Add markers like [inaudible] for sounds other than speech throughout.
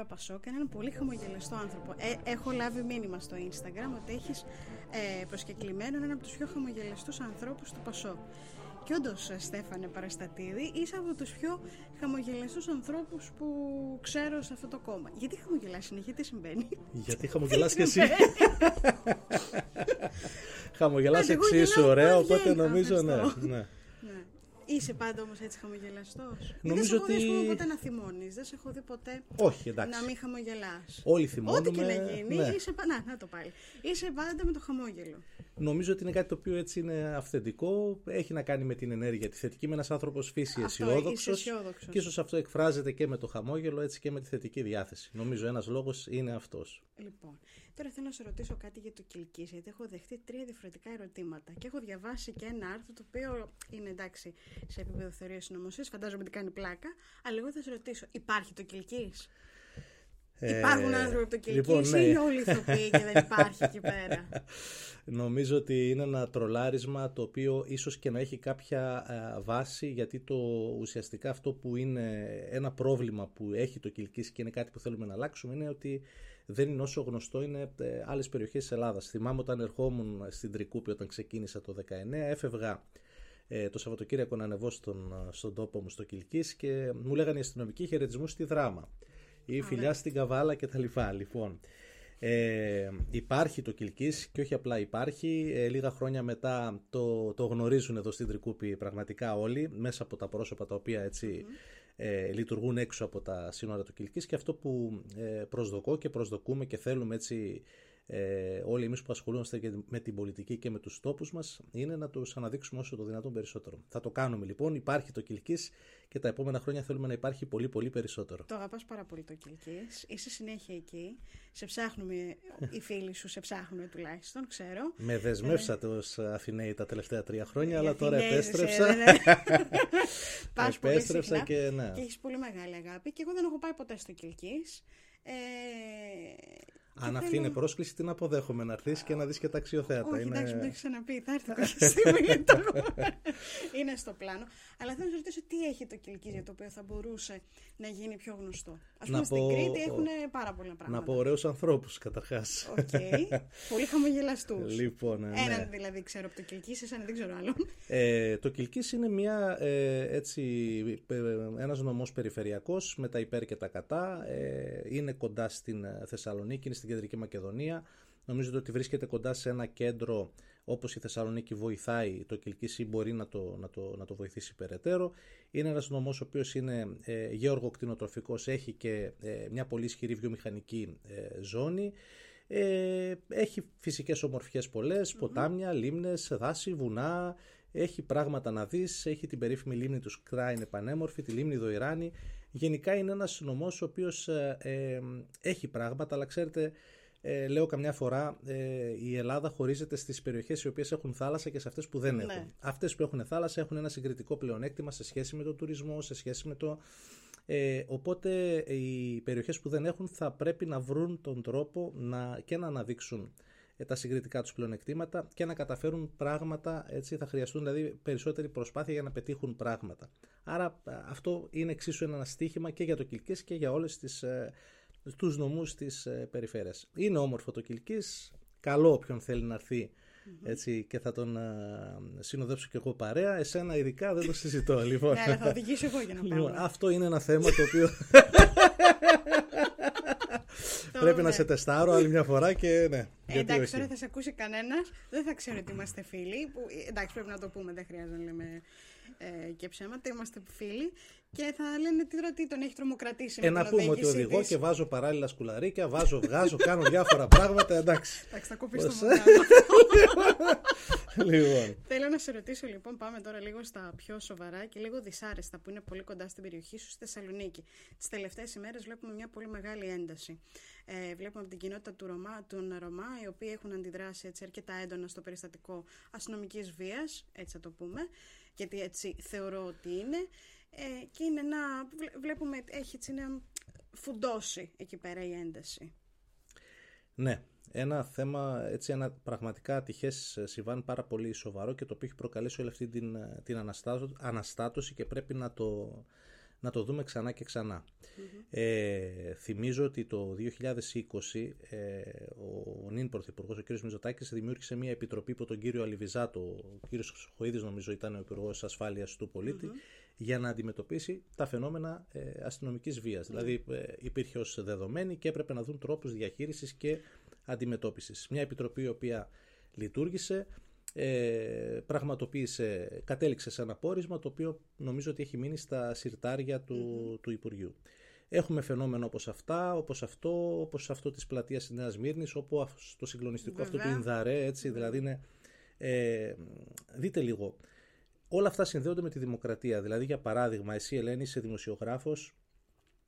Σήμερα στο ώρα Πασόκ έναν πολύ χαμογελαστό άνθρωπο. Ε, έχω λάβει μήνυμα στο Instagram ότι έχεις ε, προσκεκλημένο έναν από τους πιο χαμογελαστούς ανθρώπους του Πασόκ. Και όντως, Στέφανε Παραστατίδη, είσαι από τους πιο χαμογελαστούς ανθρώπους που ξέρω σε αυτό το κόμμα. Γιατί χαμογελάς συνέχεια, τι συμβαίνει; Γιατί χαμογελάς και εσύ; συμβαίνει; [laughs] Χαμογελάς Άντε, εγώ εξίσου γελάω ωραία, πολύ, οπότε γέλα, νομίζω ναι. ευχαριστώ. ναι. Ναι. Είσαι πάντα όμως έτσι χαμογελαστός. Νομίζω δεν σε έχω ότι- δει ποτέ να θυμώνεις. Δεν σε έχω δει ποτέ Όχι, εντάξει. να μην χαμογελάς. Όλοι θυμώνουμε. Ό,τι και να γίνει, ναι. είσαι, πα- να, να το πάλι. είσαι πάντα με το χαμόγελο. Νομίζω ότι είναι κάτι το οποίο έτσι είναι αυθεντικό. Έχει να κάνει με την ενέργεια τη θετική. Με ένας άνθρωπος φύση Αυτό, αισιόδοξος. είσαι αισιόδοξος. Και ίσως αυτό εκφράζεται και με το χαμόγελο έτσι και με τη θετική διάθεση. Νομίζω ένας λόγος είναι αυτός. Λοιπόν, τώρα θέλω να σε ρωτήσω κάτι για το Κιλκής, γιατί έχω δεχτεί τρία διαφορετικά ερωτήματα και έχω διαβάσει και ένα άρθρο το οποίο είναι εντάξει σε επίπεδο θεωρίας συνωμοσίας, φαντάζομαι ότι κάνει πλάκα, αλλά εγώ θα σε ρωτήσω, υπάρχει το Κιλκής; Υπάρχουν άνθρωποι από το Κιλκής λοιπόν, ναι. ή είναι όλοι ηθοποιοί και δεν υπάρχει εκεί πέρα; [laughs] Νομίζω ότι είναι ένα τρολάρισμα το οποίο ίσως και να έχει κάποια ε, βάση γιατί το ουσιαστικά αυτό που είναι ένα πρόβλημα που έχει το Κιλκής και είναι κάτι που θέλουμε να αλλάξουμε είναι ότι δεν είναι όσο γνωστό είναι ε, άλλες περιοχές της Ελλάδας. Θυμάμαι όταν ερχόμουν στην Τρικούπη όταν ξεκίνησα το 19 έφευγα ε, το Σαββατοκύριακο να ανεβώ στον, ε, στον τόπο μου στο Κιλκής και μου λέγανε οι αστυνομικοί χαιρετισμού στη Δράμα ή φιλιά στην Καβάλα κτλ. Λοιπόν, ε, υπάρχει το Κιλκής και όχι απλά υπάρχει. Ε, λίγα χρόνια μετά το, το γνωρίζουν εδώ στην Τρικούπη πραγματικά όλοι μέσα από τα πρόσωπα τα οποία έτσι ε, λειτουργούν έξω από τα σύνορα του Κιλκής και αυτό που ε, προσδοκώ και προσδοκούμε και θέλουμε έτσι ε, όλοι εμείς που ασχολούμαστε και με την πολιτική και με τους τόπους μας είναι να τους αναδείξουμε όσο το δυνατόν περισσότερο. Θα το κάνουμε λοιπόν, υπάρχει το Κιλκής και τα επόμενα χρόνια θέλουμε να υπάρχει πολύ πολύ περισσότερο. Το αγαπάς πάρα πολύ το Κιλκής, είσαι συνέχεια εκεί, σε ψάχνουμε, οι φίλοι σου σε ψάχνουν τουλάχιστον, ξέρω. Με δεσμεύσατε ως Αθηναίοι τα τελευταία τρία χρόνια, αλλά Οι τώρα Αθηναίες, επέστρεψα. ε, ναι, ναι. [laughs] Πας πολύ Επέστρεψα συχνά και ναι. Και έχεις πολύ μεγάλη αγάπη και εγώ δεν έχω πάει ποτέ στο Κιλκής. Ε, Αν και αυτή θέλω- είναι πρόσκληση, την αποδέχομαι να έρθεις και να δεις και τα αξιοθέατα. Όχι, είναι... εντάξει, μου το έχεις ξαναπεί, θα έρθει κάποια στιγμή. [laughs] το έχω. είναι στο πλάνο. Αλλά θέλω να σα ρωτήσω τι έχει το Κιλκίς για το οποίο θα μπορούσε να γίνει πιο γνωστό; Α πούμε Να στην πω- Κρήτη έχουν πάρα πολλά πράγματα. Να πω ωραίους ανθρώπους καταρχάς. Οκ. [laughs] Πολύ χαμογελαστούς. Λοιπόν, ναι. Έναν δηλαδή ξέρω από το Κιλκίς, εσένα δεν ξέρω άλλον. Ε, το Κιλκίς είναι μια, ε, έτσι, ε, ένας νομός περιφερειακός με τα υπέρ και τα κατά. Ε, είναι κοντά στην ε, Θεσσαλονίκη, είναι στην Κεντρική Μακεδονία. Νομίζω ότι βρίσκεται κοντά σε ένα κέντρο όπως η Θεσσαλονίκη βοηθάει το Κιλκής ή μπορεί να το, να το, να το βοηθήσει περαιτέρω. Είναι ένας νομός ο οποίος είναι ε, γεωργοκτηνοτροφικός, έχει και ε, μια πολύ ισχυρή βιομηχανική ε, ζώνη. Ε, έχει φυσικές ομορφιές πολλές, ποτάμια, λίμνες, δάση, βουνά, έχει πράγματα να δεις, έχει την περίφημη λίμνη του Σκρά, είναι πανέμορφη, τη λίμνη Δοϊράνη. Γενικά είναι ένας νομός ο οποίος ε, ε, έχει πράγματα, αλλά ξέρετε, ε, λέω καμιά φορά, ε, η Ελλάδα χωρίζεται στις περιοχές οι οποίες έχουν θάλασσα και σε αυτές που δεν Ναι. έχουν. Αυτές που έχουν θάλασσα έχουν ένα συγκριτικό πλεονέκτημα σε σχέση με τον τουρισμό, σε σχέση με το... Ε, οπότε οι περιοχές που δεν έχουν θα πρέπει να βρουν τον τρόπο να, και να αναδείξουν ε, τα συγκριτικά τους πλεονεκτήματα και να καταφέρουν πράγματα, έτσι θα χρειαστούν δηλαδή περισσότερη προσπάθεια για να πετύχουν πράγματα. Άρα α, αυτό είναι εξίσου ένα στίχημα και για το Κιλκής και για όλες τις, ε, τους νομούς της ε, περιφέρειας. Είναι όμορφο το Κιλκής, καλό όποιον θέλει να έρθει έτσι, και θα τον ε, συνοδέψω και εγώ παρέα. Εσένα ειδικά δεν το συζητώ. [laughs] Λοιπόν. ναι, αλλά θα οδηγήσω εγώ για να Λοιπόν, πάμε. αυτό είναι ένα θέμα το οποίο Το- [laughs] [laughs] πρέπει να ναι. σε τεστάρω άλλη μια φορά και ναι. Ε, γιατί εντάξει, όχι. τώρα θα σε ακούσει κανένας, δεν θα ξέρει ότι είμαστε φίλοι. Που, ε, εντάξει, πρέπει να το πούμε, δεν χρειάζεται να λέμε. ε, και ψέματα, είμαστε φίλοι και θα λένε τι, τι τον έχει τρομοκρατήσει. Ε, με να την πούμε ότι οδήγησή οδηγώ της. και βάζω παράλληλα σκουλαρίκια, βάζω, βγάζω, κάνω διάφορα πράγματα. Εντάξει. Εντάξει, θα κοπείς το Πώς- μοντάζ. [laughs] [laughs] [laughs] λοιπόν. Θέλω να σε ρωτήσω λοιπόν, πάμε τώρα λίγο στα πιο σοβαρά και λίγο δυσάρεστα που είναι πολύ κοντά στην περιοχή σου, στη Θεσσαλονίκη. Τις τελευταίες ημέρες βλέπουμε μια πολύ μεγάλη ένταση. Ε, βλέπουμε από την κοινότητα του Ρωμά, των Ρωμά, οι οποίοι έχουν αντιδράσει έτσι, αρκετά έντονα στο περιστατικό αστυνομικής βίας, έτσι θα το πούμε, γιατί έτσι θεωρώ ότι είναι. Ε, και είναι ένα, βλέ- βλέπουμε, έχει έτσι ένα φουντώσει εκεί πέρα η ένταση. Ναι, ένα θέμα, έτσι ένα πραγματικά ατυχές ε, συμβάν πάρα πολύ σοβαρό και το οποίο έχει προκαλέσει όλη αυτή την, ε, την αναστάτω- αναστάτωση και πρέπει να το, να το δούμε ξανά και ξανά. Ε, θυμίζω ότι το 2020 ε, ο νυν πρωθυπουργός, ο κ. Μητσοτάκης, δημιούργησε μια επιτροπή από τον κύριο Αλιβιζάτο, ο κ. Χοίδης νομίζω ήταν ο υπουργός Ασφάλειας του πολίτη, για να αντιμετωπίσει τα φαινόμενα ε, αστυνομικής βίας. Δηλαδή ε, υπήρχε ως δεδομένη και έπρεπε να δουν τρόπους διαχείρισης και αντιμετώπισης. Μια επιτροπή η οποία λειτουργήσε, ε, πραγματοποίησε, κατέληξε σε ένα πόρισμα το οποίο νομίζω ότι έχει μείνει στα συρτάρια του, του Υπουργείου. Έχουμε φαινόμενα όπως αυτά, όπως αυτό, όπως αυτό της πλατείας της Νέας Μύρνης, όπως το συγκλονιστικό αυτό του Βέβαια. Ινδαρέ, έτσι, δηλαδή είναι... Ε, δείτε λίγο, όλα αυτά συνδέονται με τη δημοκρατία. Δηλαδή, για παράδειγμα, εσύ Ελένη είσαι δημοσιογράφος,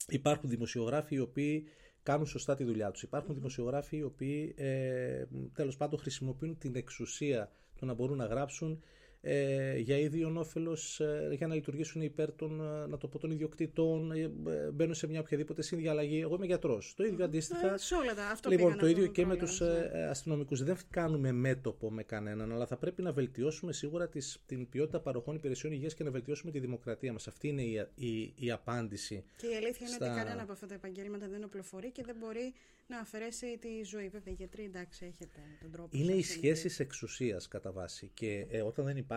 υπάρχουν δημοσιογράφοι οι οποίοι κάνουν σωστά τη δουλειά τους. Υπάρχουν δημοσιογράφοι οι οποίοι ε, τέλος πάντων χρησιμοποιούν την εξουσία του να μπορούν να γράψουν ε, για ίδιον όφελος, ε, για να λειτουργήσουν υπέρ των, ε, να το πω, των ιδιοκτητών, ε, ε, μπαίνουν σε μια οποιαδήποτε συνδιαλλαγή. Εγώ είμαι γιατρός. Το ίδιο αντίστοιχα Ε, σε όλα τα, αυτό Λοιπόν, πήγα το να ίδιο πω και με πρόλαβες, τους ναι. ε, αστυνομικούς. Δεν κάνουμε μέτωπο με κανέναν, αλλά θα πρέπει να βελτιώσουμε σίγουρα τις, την ποιότητα παροχών υπηρεσιών υγείας και να βελτιώσουμε τη δημοκρατία μας. Αυτή είναι η, η, η απάντηση. Και η αλήθεια είναι στα- ότι κανένα από αυτά τα επαγγέλματα δεν οπλοφορεί και δεν μπορεί να αφαιρέσει τη ζωή. Βέβαια, οι γιατροί εντάξει, έχετε τον τρόπο. Είναι οι σας, σχέσεις εξουσίας κατά βάση και ε, όταν δεν υπάρχει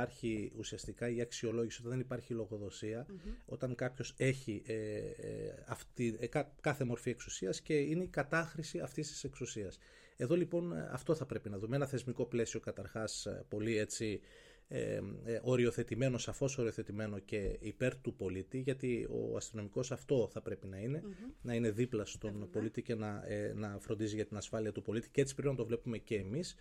ουσιαστικά η αξιολόγηση, όταν δεν υπάρχει η λογοδοσία, όταν κάποιος έχει ε, ε, αυτή, ε, κα- κάθε μορφή εξουσίας και είναι η κατάχρηση αυτής της εξουσίας. Εδώ λοιπόν ε, αυτό θα πρέπει να δούμε. Ένα θεσμικό πλαίσιο καταρχάς ε, πολύ έτσι ε, ε, οριοθετημένο, σαφώς οριοθετημένο και υπέρ του πολίτη, γιατί ο αστυνομικός αυτό θα πρέπει να ειναι να είναι δίπλα στον πολίτη και να, ε, να φροντίζει για την ασφάλεια του πολίτη και έτσι πρέπει να το βλέπουμε και εμείς.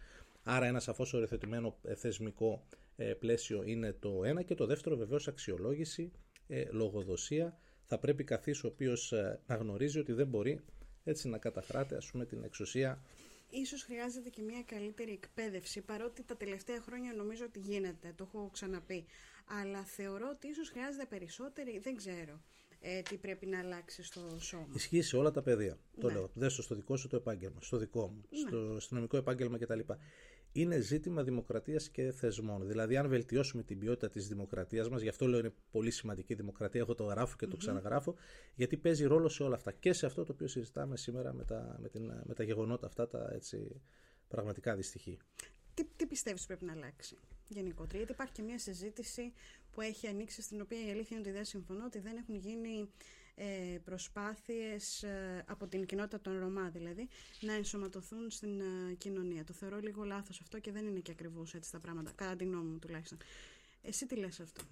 Άρα ένα σαφώς οριοθετημένο ε, θεσμικό ε, πλαίσιο είναι το ένα και το δεύτερο βεβαίως αξιολόγηση, ε, λογοδοσία. Θα πρέπει καθής ο οποίος ε, να γνωρίζει ότι δεν μπορεί έτσι να καταχράται ας πούμε την εξουσία Ίσως χρειάζεται και μια καλύτερη εκπαίδευση, παρότι τα τελευταία χρόνια νομίζω ότι γίνεται, το έχω ξαναπεί. Αλλά θεωρώ ότι ίσως χρειάζεται περισσότερη, δεν ξέρω ε, τι πρέπει να αλλάξει στο σώμα. Ισχύει σε όλα τα πεδία. Το Ναι. λέω. Δες το στο δικό σου το επάγγελμα, στο δικό μου, στο αστυνομικό επάγγελμα κτλ. Είναι ζήτημα δημοκρατίας και θεσμών. Δηλαδή, αν βελτιώσουμε την ποιότητα της δημοκρατίας μας, γι' αυτό λέω είναι πολύ σημαντική η δημοκρατία. Εγώ το γράφω και το ξαναγράφω, γιατί παίζει ρόλο σε όλα αυτά. Και σε αυτό το οποίο συζητάμε σήμερα με τα, με την, με τα γεγονότα αυτά, τα έτσι, πραγματικά δυστυχή. Τι, τι πιστεύεις πρέπει να αλλάξει γενικότερα, γιατί υπάρχει και μια συζήτηση που έχει ανοίξει στην οποία η αλήθεια είναι ότι δεν συμφωνώ ότι δεν έχουν γίνει ε, προσπάθειες ε, από την κοινότητα των Ρωμά δηλαδή να ενσωματωθούν στην ε, κοινωνία. Το θεωρώ λίγο λάθος αυτό και δεν είναι και ακριβώς έτσι τα πράγματα, κατά τη γνώμη μου τουλάχιστον. Εσύ τι λες αυτό;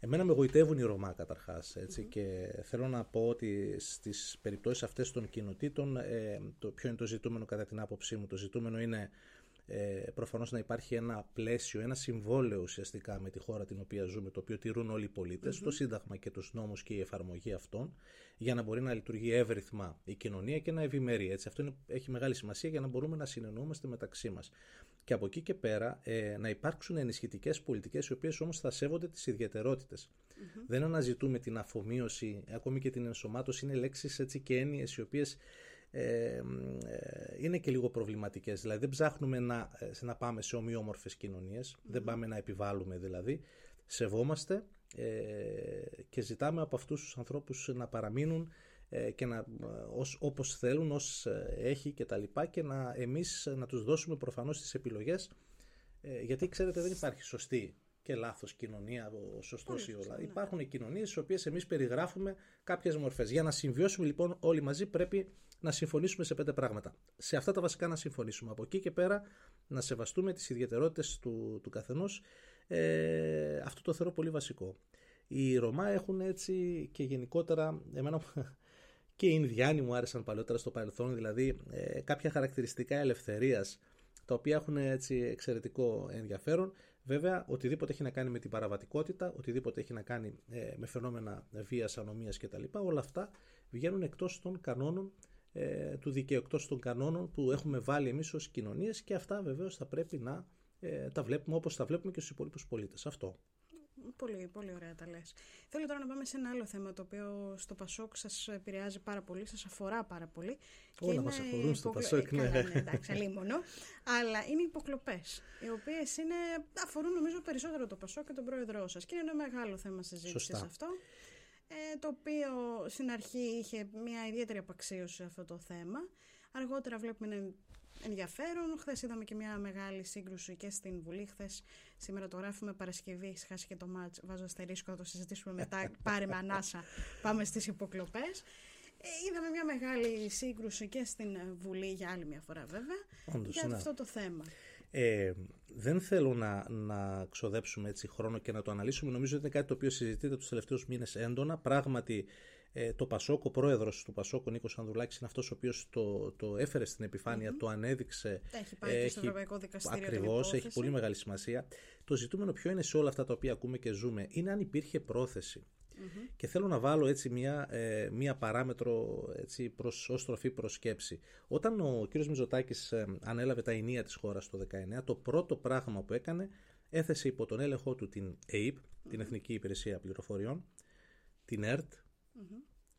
Εμένα με γοητεύουν οι Ρωμά καταρχάς έτσι, και θέλω να πω ότι στις περιπτώσεις αυτές των κοινοτήτων ε, το ποιο είναι το ζητούμενο κατά την άποψή μου. Το ζητούμενο είναι ε, προφανώς να υπάρχει ένα πλαίσιο, ένα συμβόλαιο ουσιαστικά με τη χώρα την οποία ζούμε, το οποίο τηρούν όλοι οι πολίτες, το Σύνταγμα και τους νόμους και η εφαρμογή αυτών, για να μπορεί να λειτουργεί εύρυθμα η κοινωνία και να ευημερεί. Έτσι. Αυτό είναι, έχει μεγάλη σημασία για να μπορούμε να συνεννοούμαστε μεταξύ μας. Και από εκεί και πέρα ε, να υπάρξουν ενισχυτικές πολιτικές οι οποίες όμως θα σέβονται τις ιδιαιτερότητες. Δεν αναζητούμε την αφομοίωση, ακόμη και την ενσωμάτωση, είναι λέξεις έτσι και έννοιες οι οποίες ε, ε, είναι και λίγο προβληματικές. Δηλαδή δεν ψάχνουμε να, ε, να πάμε σε ομοιόμορφες κοινωνίες, δεν πάμε να επιβάλλουμε δηλαδή. Σεβόμαστε ε, και ζητάμε από αυτούς τους ανθρώπους να παραμείνουν ε, και να, ως, όπως θέλουν, ως ε, έχει και τα λοιπά και να εμείς να τους δώσουμε προφανώς τις επιλογές ε, γιατί ξέρετε δεν υπάρχει σωστή και λάθος κοινωνία, ο σωστός ή όλα. Υπάρχουν κοινωνίες στις οποίες εμείς περιγράφουμε κάποιες μορφές. Για να συμβιώσουμε λοιπόν όλοι μαζί πρέπει να συμφωνήσουμε σε πέντε πράγματα. Σε αυτά τα βασικά να συμφωνήσουμε. Από εκεί και πέρα να σεβαστούμε τις ιδιαιτερότητες του, του καθενός Ε, αυτό το θεωρώ πολύ βασικό. Οι Ρωμά έχουν έτσι και γενικότερα, εμένα [laughs] και οι Ινδιάνοι μου άρεσαν παλαιότερα στο παρελθόν, δηλαδή ε, κάποια χαρακτηριστικά ελευθερίας τα οποία έχουν έτσι εξαιρετικό ενδιαφέρον. Βέβαια, οτιδήποτε έχει να κάνει με την παραβατικότητα, οτιδήποτε έχει να κάνει ε, με φαινόμενα βίας, ανομίας κτλ. Όλα αυτά βγαίνουν εκτός των κανόνων ε, του δικαίου, εκτός των κανόνων που έχουμε βάλει εμείς ως κοινωνίες και αυτά βεβαίως θα πρέπει να ε, τα βλέπουμε όπως τα βλέπουμε και στους υπόλοιπους πολίτες. Αυτό. Πολύ, πολύ ωραία τα λες. Θέλω τώρα να πάμε σε ένα άλλο θέμα το οποίο στο Πασόκ σας επηρεάζει πάρα πολύ, σας αφορά πάρα πολύ. Όλα μας αφορούν στο Πασόκ, ναι. Καλά, ναι. εντάξει, αλίμονο. Αλλά είναι υποκλοπές, οι οποίες είναι, αφορούν νομίζω περισσότερο το Πασόκ και τον πρόεδρό σας. Και είναι ένα μεγάλο θέμα συζήτησης αυτό. Ε, το οποίο στην αρχή είχε μια ιδιαίτερη απαξίωση σε αυτό το θέμα. Αργότερα βλέπουμε να ενδιαφέρον. Χθες είδαμε και μια μεγάλη σύγκρουση και στην Βουλή. Χθες σήμερα το γράφουμε Παρασκευή, χάσει και το μάτς. Βάζω αστερίσκο, θα το συζητήσουμε μετά. [laughs] Πάρε με ανάσα. Πάμε στις υποκλοπές. Ε, είδαμε μια μεγάλη σύγκρουση και στην Βουλή για άλλη μια φορά βέβαια Όντως, για ναι. αυτό το θέμα. Ε, δεν θέλω να, να ξοδέψουμε έτσι χρόνο και να το αναλύσουμε. Νομίζω ότι είναι κάτι το οποίο συζητείται τους τελευταίους μήνες έντονα. Πράγματι ε, το Πασόκ, ο πρόεδρος του Πασόκ, ο Νίκος Ανδουλάκης, είναι αυτός ο οποίος το, το έφερε στην επιφανεια το ανέδειξε. Έχει πάει και στο Ευρωπαϊκό Δικαστήριο. την Ακριβώς, έχει υπόθεση. πολύ μεγάλη σημασία. Το ζητούμενο ποιο είναι σε όλα αυτά τα οποία ακούμε και ζούμε, είναι αν υπήρχε πρόθεση. Και θέλω να βάλω έτσι μία, ε, μία παράμετρο έτσι, προς, ως τροφή προς σκέψη. Όταν ο κύριος Μηζωτάκης ε, ανέλαβε τα ενία της χώρας το 19, το πρώτο πράγμα που έκανε έθεσε υπό τον έλεγχό του την ΕΕΠ, την Εθνική Υπηρεσία Πληροφοριών, την ΕΡΤ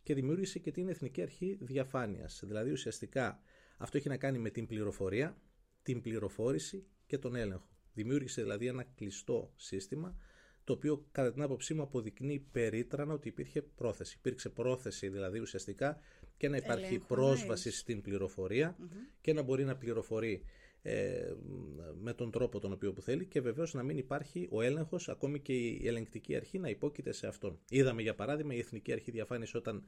και δημιούργησε και την Εθνική Αρχή Διαφάνειας. Δηλαδή ουσιαστικά αυτό έχει να κάνει με την πληροφορία, την πληροφόρηση και τον έλεγχο. Δημιούργησε δηλαδή ένα κλειστό σύστημα το οποίο κατά την άποψή μου αποδεικνύει περίτρανα ότι υπήρχε πρόθεση. Υπήρξε πρόθεση δηλαδή ουσιαστικά και να υπάρχει Ελέγχου, πρόσβαση ναι. στην πληροφορια και να μπορεί να πληροφορεί ε, με τον τρόπο τον οποίο που θέλει και βεβαίως να μην υπάρχει ο έλεγχος ακόμη και η ελεγκτική αρχή να υπόκειται σε αυτόν. Είδαμε για παράδειγμα η Εθνική Αρχή Διαφάνειας όταν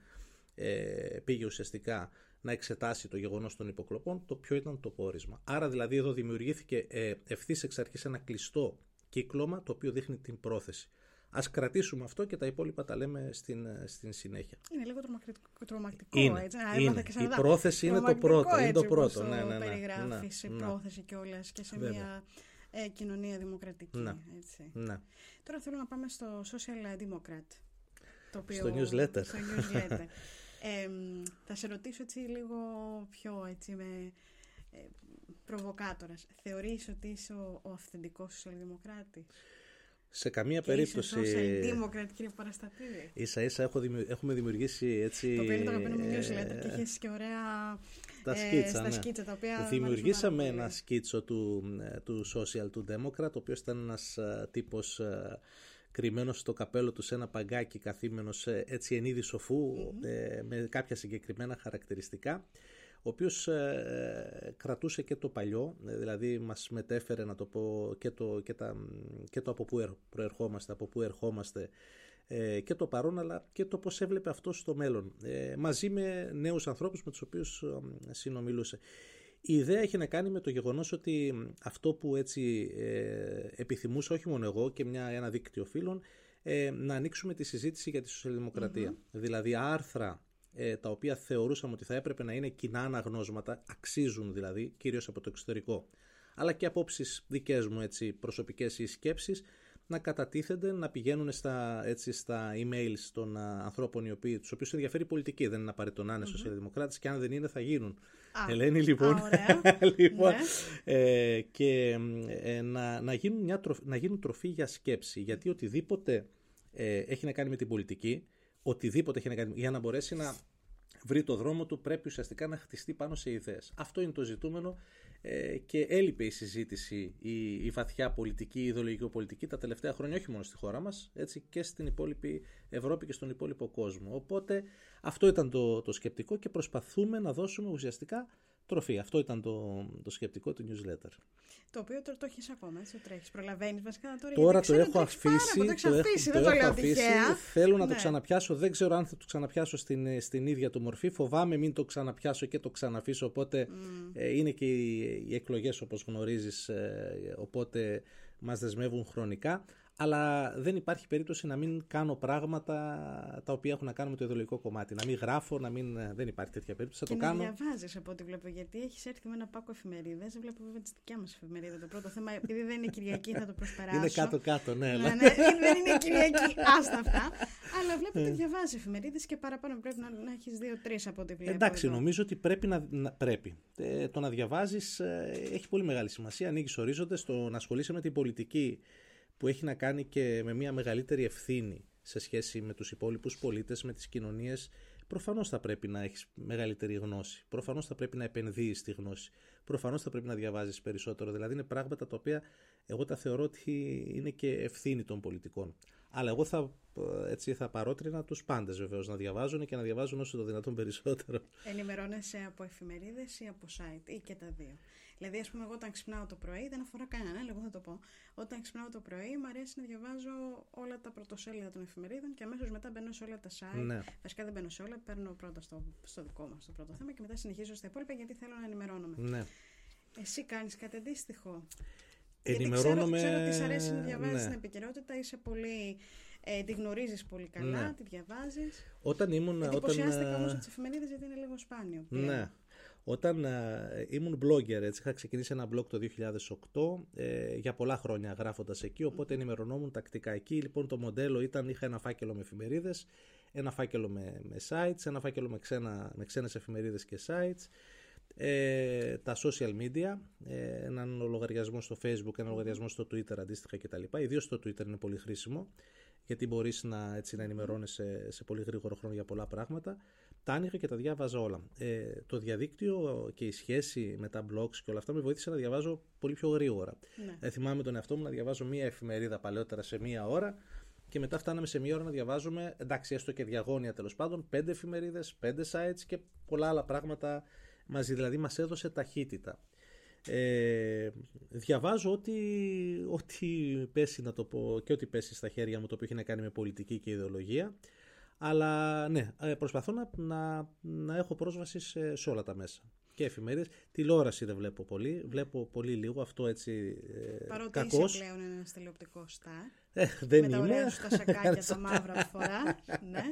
ε, πήγε ουσιαστικά να εξετάσει το γεγονός των υποκλοπών, το ποιο ήταν το πόρισμα. Άρα δηλαδή εδώ δημιουργήθηκε ε, ευθύς εξ αρχής ένα κλειστό κύκλωμα το οποίο δείχνει την πρόθεση. Ας κρατήσουμε αυτό και τα υπόλοιπα τα λέμε στην, ε, στην συνέχεια. Είναι λίγο τρομακτικό, τρομακτικό Είναι, έτσι. είναι. έμαθα και σαν Η να- πρόθεση είναι το τρομακτικό πρώτο, είναι το έτσι πρώτο. όπως Ναι, το ναι, ναι, περιγράφεις, ναι, η ναι. πρόθεση κιόλας και σε Βέβαια. μια ε, κοινωνία δημοκρατική. Ναι. Έτσι. Ναι. Τώρα θέλω να πάμε στο Social Democrat. Το οποίο, Στο newsletter. Στο newsletter. Ε, μ, θα σε ρωτήσω έτσι λίγο πιο έτσι με ε, προβοκάτορας. Θεωρείς ότι είσαι ο, ο αυθεντικός σοσιαλδημοκράτης; Σε καμία και περίπτωση. είσαι social democrat κύριε Παραστατήρη. Ίσα ίσα έχω δημιου- έχουμε δημιουργήσει έτσι. Το οποίο είναι το αγαπημένο μου ε, newsletter και έχεις και ωραία τα ε, σκίτσα, στα ναι. σκίτσα τα οποία μου Δημιουργήσαμε αρέσουν πάρα ένα πολύ. σκίτσο του, ε, του Social, του Democrat, ο οποίος ήταν ένας ε, τύπος ε, κρυμμένος στο καπέλο του σε ένα παγκάκι καθήμενος ε, έτσι εν είδη σοφού, ε, με κάποια συγκεκριμένα χαρακτηριστικά ο οποίος ε, κρατούσε και το παλιό, ε, δηλαδή μας μετέφερε να το πω και το, και τα, και το από πού ερ- προερχόμαστε, από πού ερχόμαστε ε, και το παρόν αλλά και το πώς έβλεπε αυτό στο μέλλον ε, μαζί με νέους ανθρώπους με τους οποίους ε, συνομιλούσε. Η ιδέα έχει να κάνει με το γεγονός ότι αυτό που έτσι ε, επιθυμούσα όχι μόνο εγώ και μια, ένα δίκτυο φίλων ε, να ανοίξουμε τη συζήτηση για τη σοσιαλδημοκρατία. Δηλαδή άρθρα ε, τα οποία θεωρούσαμε ότι θα έπρεπε να είναι κοινά αναγνώσματα, αξίζουν δηλαδή, κυρίως από το εξωτερικό, αλλά και απόψεις δικές μου έτσι, προσωπικές ή σκέψεις, να κατατίθενται, να πηγαίνουν στα, έτσι, στα emails των α, ανθρώπων οι οποίοι, τους οποίους ενδιαφέρει η πολιτική. Δεν είναι απαραίτητο να είναι σοσιαλδημοκράτες και αν δεν είναι θα γίνουν. Α, Ελένη, λοιπόν, α, ωραία. [laughs] λοιπόν Ναι. ε, και ε, να, να, γίνουν μια τροφ- να γίνουν τροφή για σκέψη. Γιατί οτιδήποτε ε, έχει να κάνει με την πολιτική, οτιδήποτε έχει να κάνει για να μπορέσει να βρει το δρόμο του πρέπει ουσιαστικά να χτιστεί πάνω σε ιδέες. Αυτό είναι το ζητούμενο ε, και έλειπε η συζήτηση, η, η βαθιά πολιτική, η ιδεολογικοπολιτική τα τελευταία χρόνια όχι μόνο στη χώρα μας, έτσι και στην υπόλοιπη Ευρώπη και στον υπόλοιπο κόσμο. Οπότε αυτό ήταν το, το σκεπτικό και προσπαθούμε να δώσουμε ουσιαστικά τροφή. Αυτό ήταν το, το σκεπτικό του newsletter. Το οποίο τώρα το έχεις ακόμα, έτσι το τρέχεις. Προλαβαίνεις βασικά να το Τώρα γιατί το ξέρω έχω ότι το έχεις αφήσει. Πάρα, το έχεις αφήσει, δεν το το έχω λέω αφήσει. τυχαία. Θέλω να το Ναι. ξαναπιάσω. Δεν ξέρω αν θα το ξαναπιάσω στην, στην ίδια του μορφή. Φοβάμαι μην το ξαναπιάσω και το ξαναφήσω. Οπότε ε, είναι και οι, οι εκλογές όπως γνωρίζεις. οπότε μας δεσμεύουν χρονικά αλλά δεν υπάρχει περίπτωση να μην κάνω πράγματα τα οποία έχουν να κάνουν με το ιδεολογικό κομμάτι. Να μην γράφω, να μην. Δεν υπάρχει τέτοια περίπτωση. Θα και το να κάνω. διαβάζεις από ό,τι βλέπω, γιατί έχεις έρθει με ένα πάκο εφημερίδες. Βλέπω βέβαια τη δικιά μας εφημερίδα το πρώτο θέμα. Επειδή δεν είναι Κυριακή, θα το προσπεράσω. Είναι κάτω-κάτω, ναι. Ναι, αλλά- ναι, δεν είναι Κυριακή, άστα αυτά. Αλλά βλέπω ότι διαβάζεις εφημερίδες και παραπάνω πρέπει να, να έχεις δύο-τρει από ό,τι βλέπω. Εντάξει, εδώ. νομίζω ότι πρέπει να, να- πρέπει. Ε, το να διαβάζεις έχει πολύ μεγάλη σημασία. Ανοίγεις ορίζοντες. Το να ασχολείσαι με την πολιτική που έχει να κάνει και με μια μεγαλύτερη ευθύνη σε σχέση με τους υπόλοιπους πολίτες, με τις κοινωνίες, προφανώς θα πρέπει να έχεις μεγαλύτερη γνώση. Προφανώς θα πρέπει να επενδύεις τη γνώση. Προφανώς θα πρέπει να διαβάζεις περισσότερο. Δηλαδή είναι πράγματα τα οποία εγώ τα θεωρώ ότι είναι και ευθύνη των πολιτικών. Αλλά εγώ θα, ε, έτσι, θα παρότρινα τους πάντες βεβαίως να διαβάζουν και να διαβάζουν όσο το δυνατόν περισσότερο. Ενημερώνεσαι από εφημερίδες ή από site ή και τα δύο. Δηλαδή, ας πούμε, εγώ όταν ξυπνάω το πρωί, δεν αφορά κανέναν, αλλά εγώ θα το πω. Όταν ξυπνάω το πρωί, μου αρέσει να διαβάζω όλα τα πρωτοσέλιδα των εφημερίδων και αμέσως μετά μπαίνω σε όλα τα site. Ναι. Βασικά δεν μπαίνω σε όλα, παίρνω πρώτα στο, στο δικό μας το πρώτο θέμα και μετά συνεχίζω στα υπόλοιπα γιατί θέλω να ενημερώνομαι. Ναι. Εσύ κάνεις κάτι αντίστοιχο; Ενημερώνομαι... Γιατί ξέρω, ξέρω ότι σ' αρέσει να διαβάζεις ναι. την επικαιρότητα, είσαι πολύ. Ε, τη γνωρίζεις πολύ καλά, Ναι. τη διαβάζεις. Όταν ήμουν... Όταν, Εντυπωσιάστηκα ε, όμω από τις εφημερίδες γιατί είναι λίγο σπάνιο. πλέον. Ναι. Όταν ε, ήμουν blogger, έτσι, είχα ξεκινήσει ένα blog το 2008, ε, για πολλά χρόνια γράφοντας εκεί, οπότε ενημερωνόμουν τακτικά εκεί. Λοιπόν, το μοντέλο ήταν, είχα ένα φάκελο με εφημερίδες, ένα φάκελο με, με sites, ένα φάκελο με, ξένα, με ξένες εφημερίδες και sites, ε, τα social media, ε, έναν λογαριασμό στο facebook, έναν λογαριασμό στο twitter αντίστοιχα κτλ. Ιδίως στο twitter είναι πολύ χρήσιμο, γιατί μπορείς να, έτσι, να ενημερώνεσαι σε πολύ γρήγορο χρόνο για πολλά πράγματα. Τα άνοιγα και τα διάβαζα όλα. Ε, το διαδίκτυο και η σχέση με τα blogs και όλα αυτά με βοήθησε να διαβάζω πολύ πιο γρήγορα. Ναι. Ε, θυμάμαι τον εαυτό μου να διαβάζω μία εφημερίδα παλαιότερα σε μία ώρα και μετά φτάναμε σε μία ώρα να διαβάζουμε, εντάξει, έστω και διαγώνια τέλος πάντων, πέντε εφημερίδες, πέντε sites και πολλά άλλα πράγματα μαζί. Δηλαδή μας έδωσε ταχύτητα. Ε, διαβάζω ό,τι, ό,τι πέσει να το πω και ό,τι πέσει στα χέρια μου το οποίο έχει να κάνει με πολιτική και ιδεολογία αλλά ναι, ε, προσπαθώ να, να, να έχω πρόσβαση σε, σε όλα τα μέσα και εφημερίδες. Τηλεόραση δεν βλέπω πολύ, βλέπω πολύ λίγο, αυτό έτσι ε, Παρότι κακώς. είσαι πλέον ένας τηλεοπτικός στάρ. Ε, δεν με τα είμαι. ωραία σου τα σακάκια τα [laughs] μαύρα που φορά. ναι.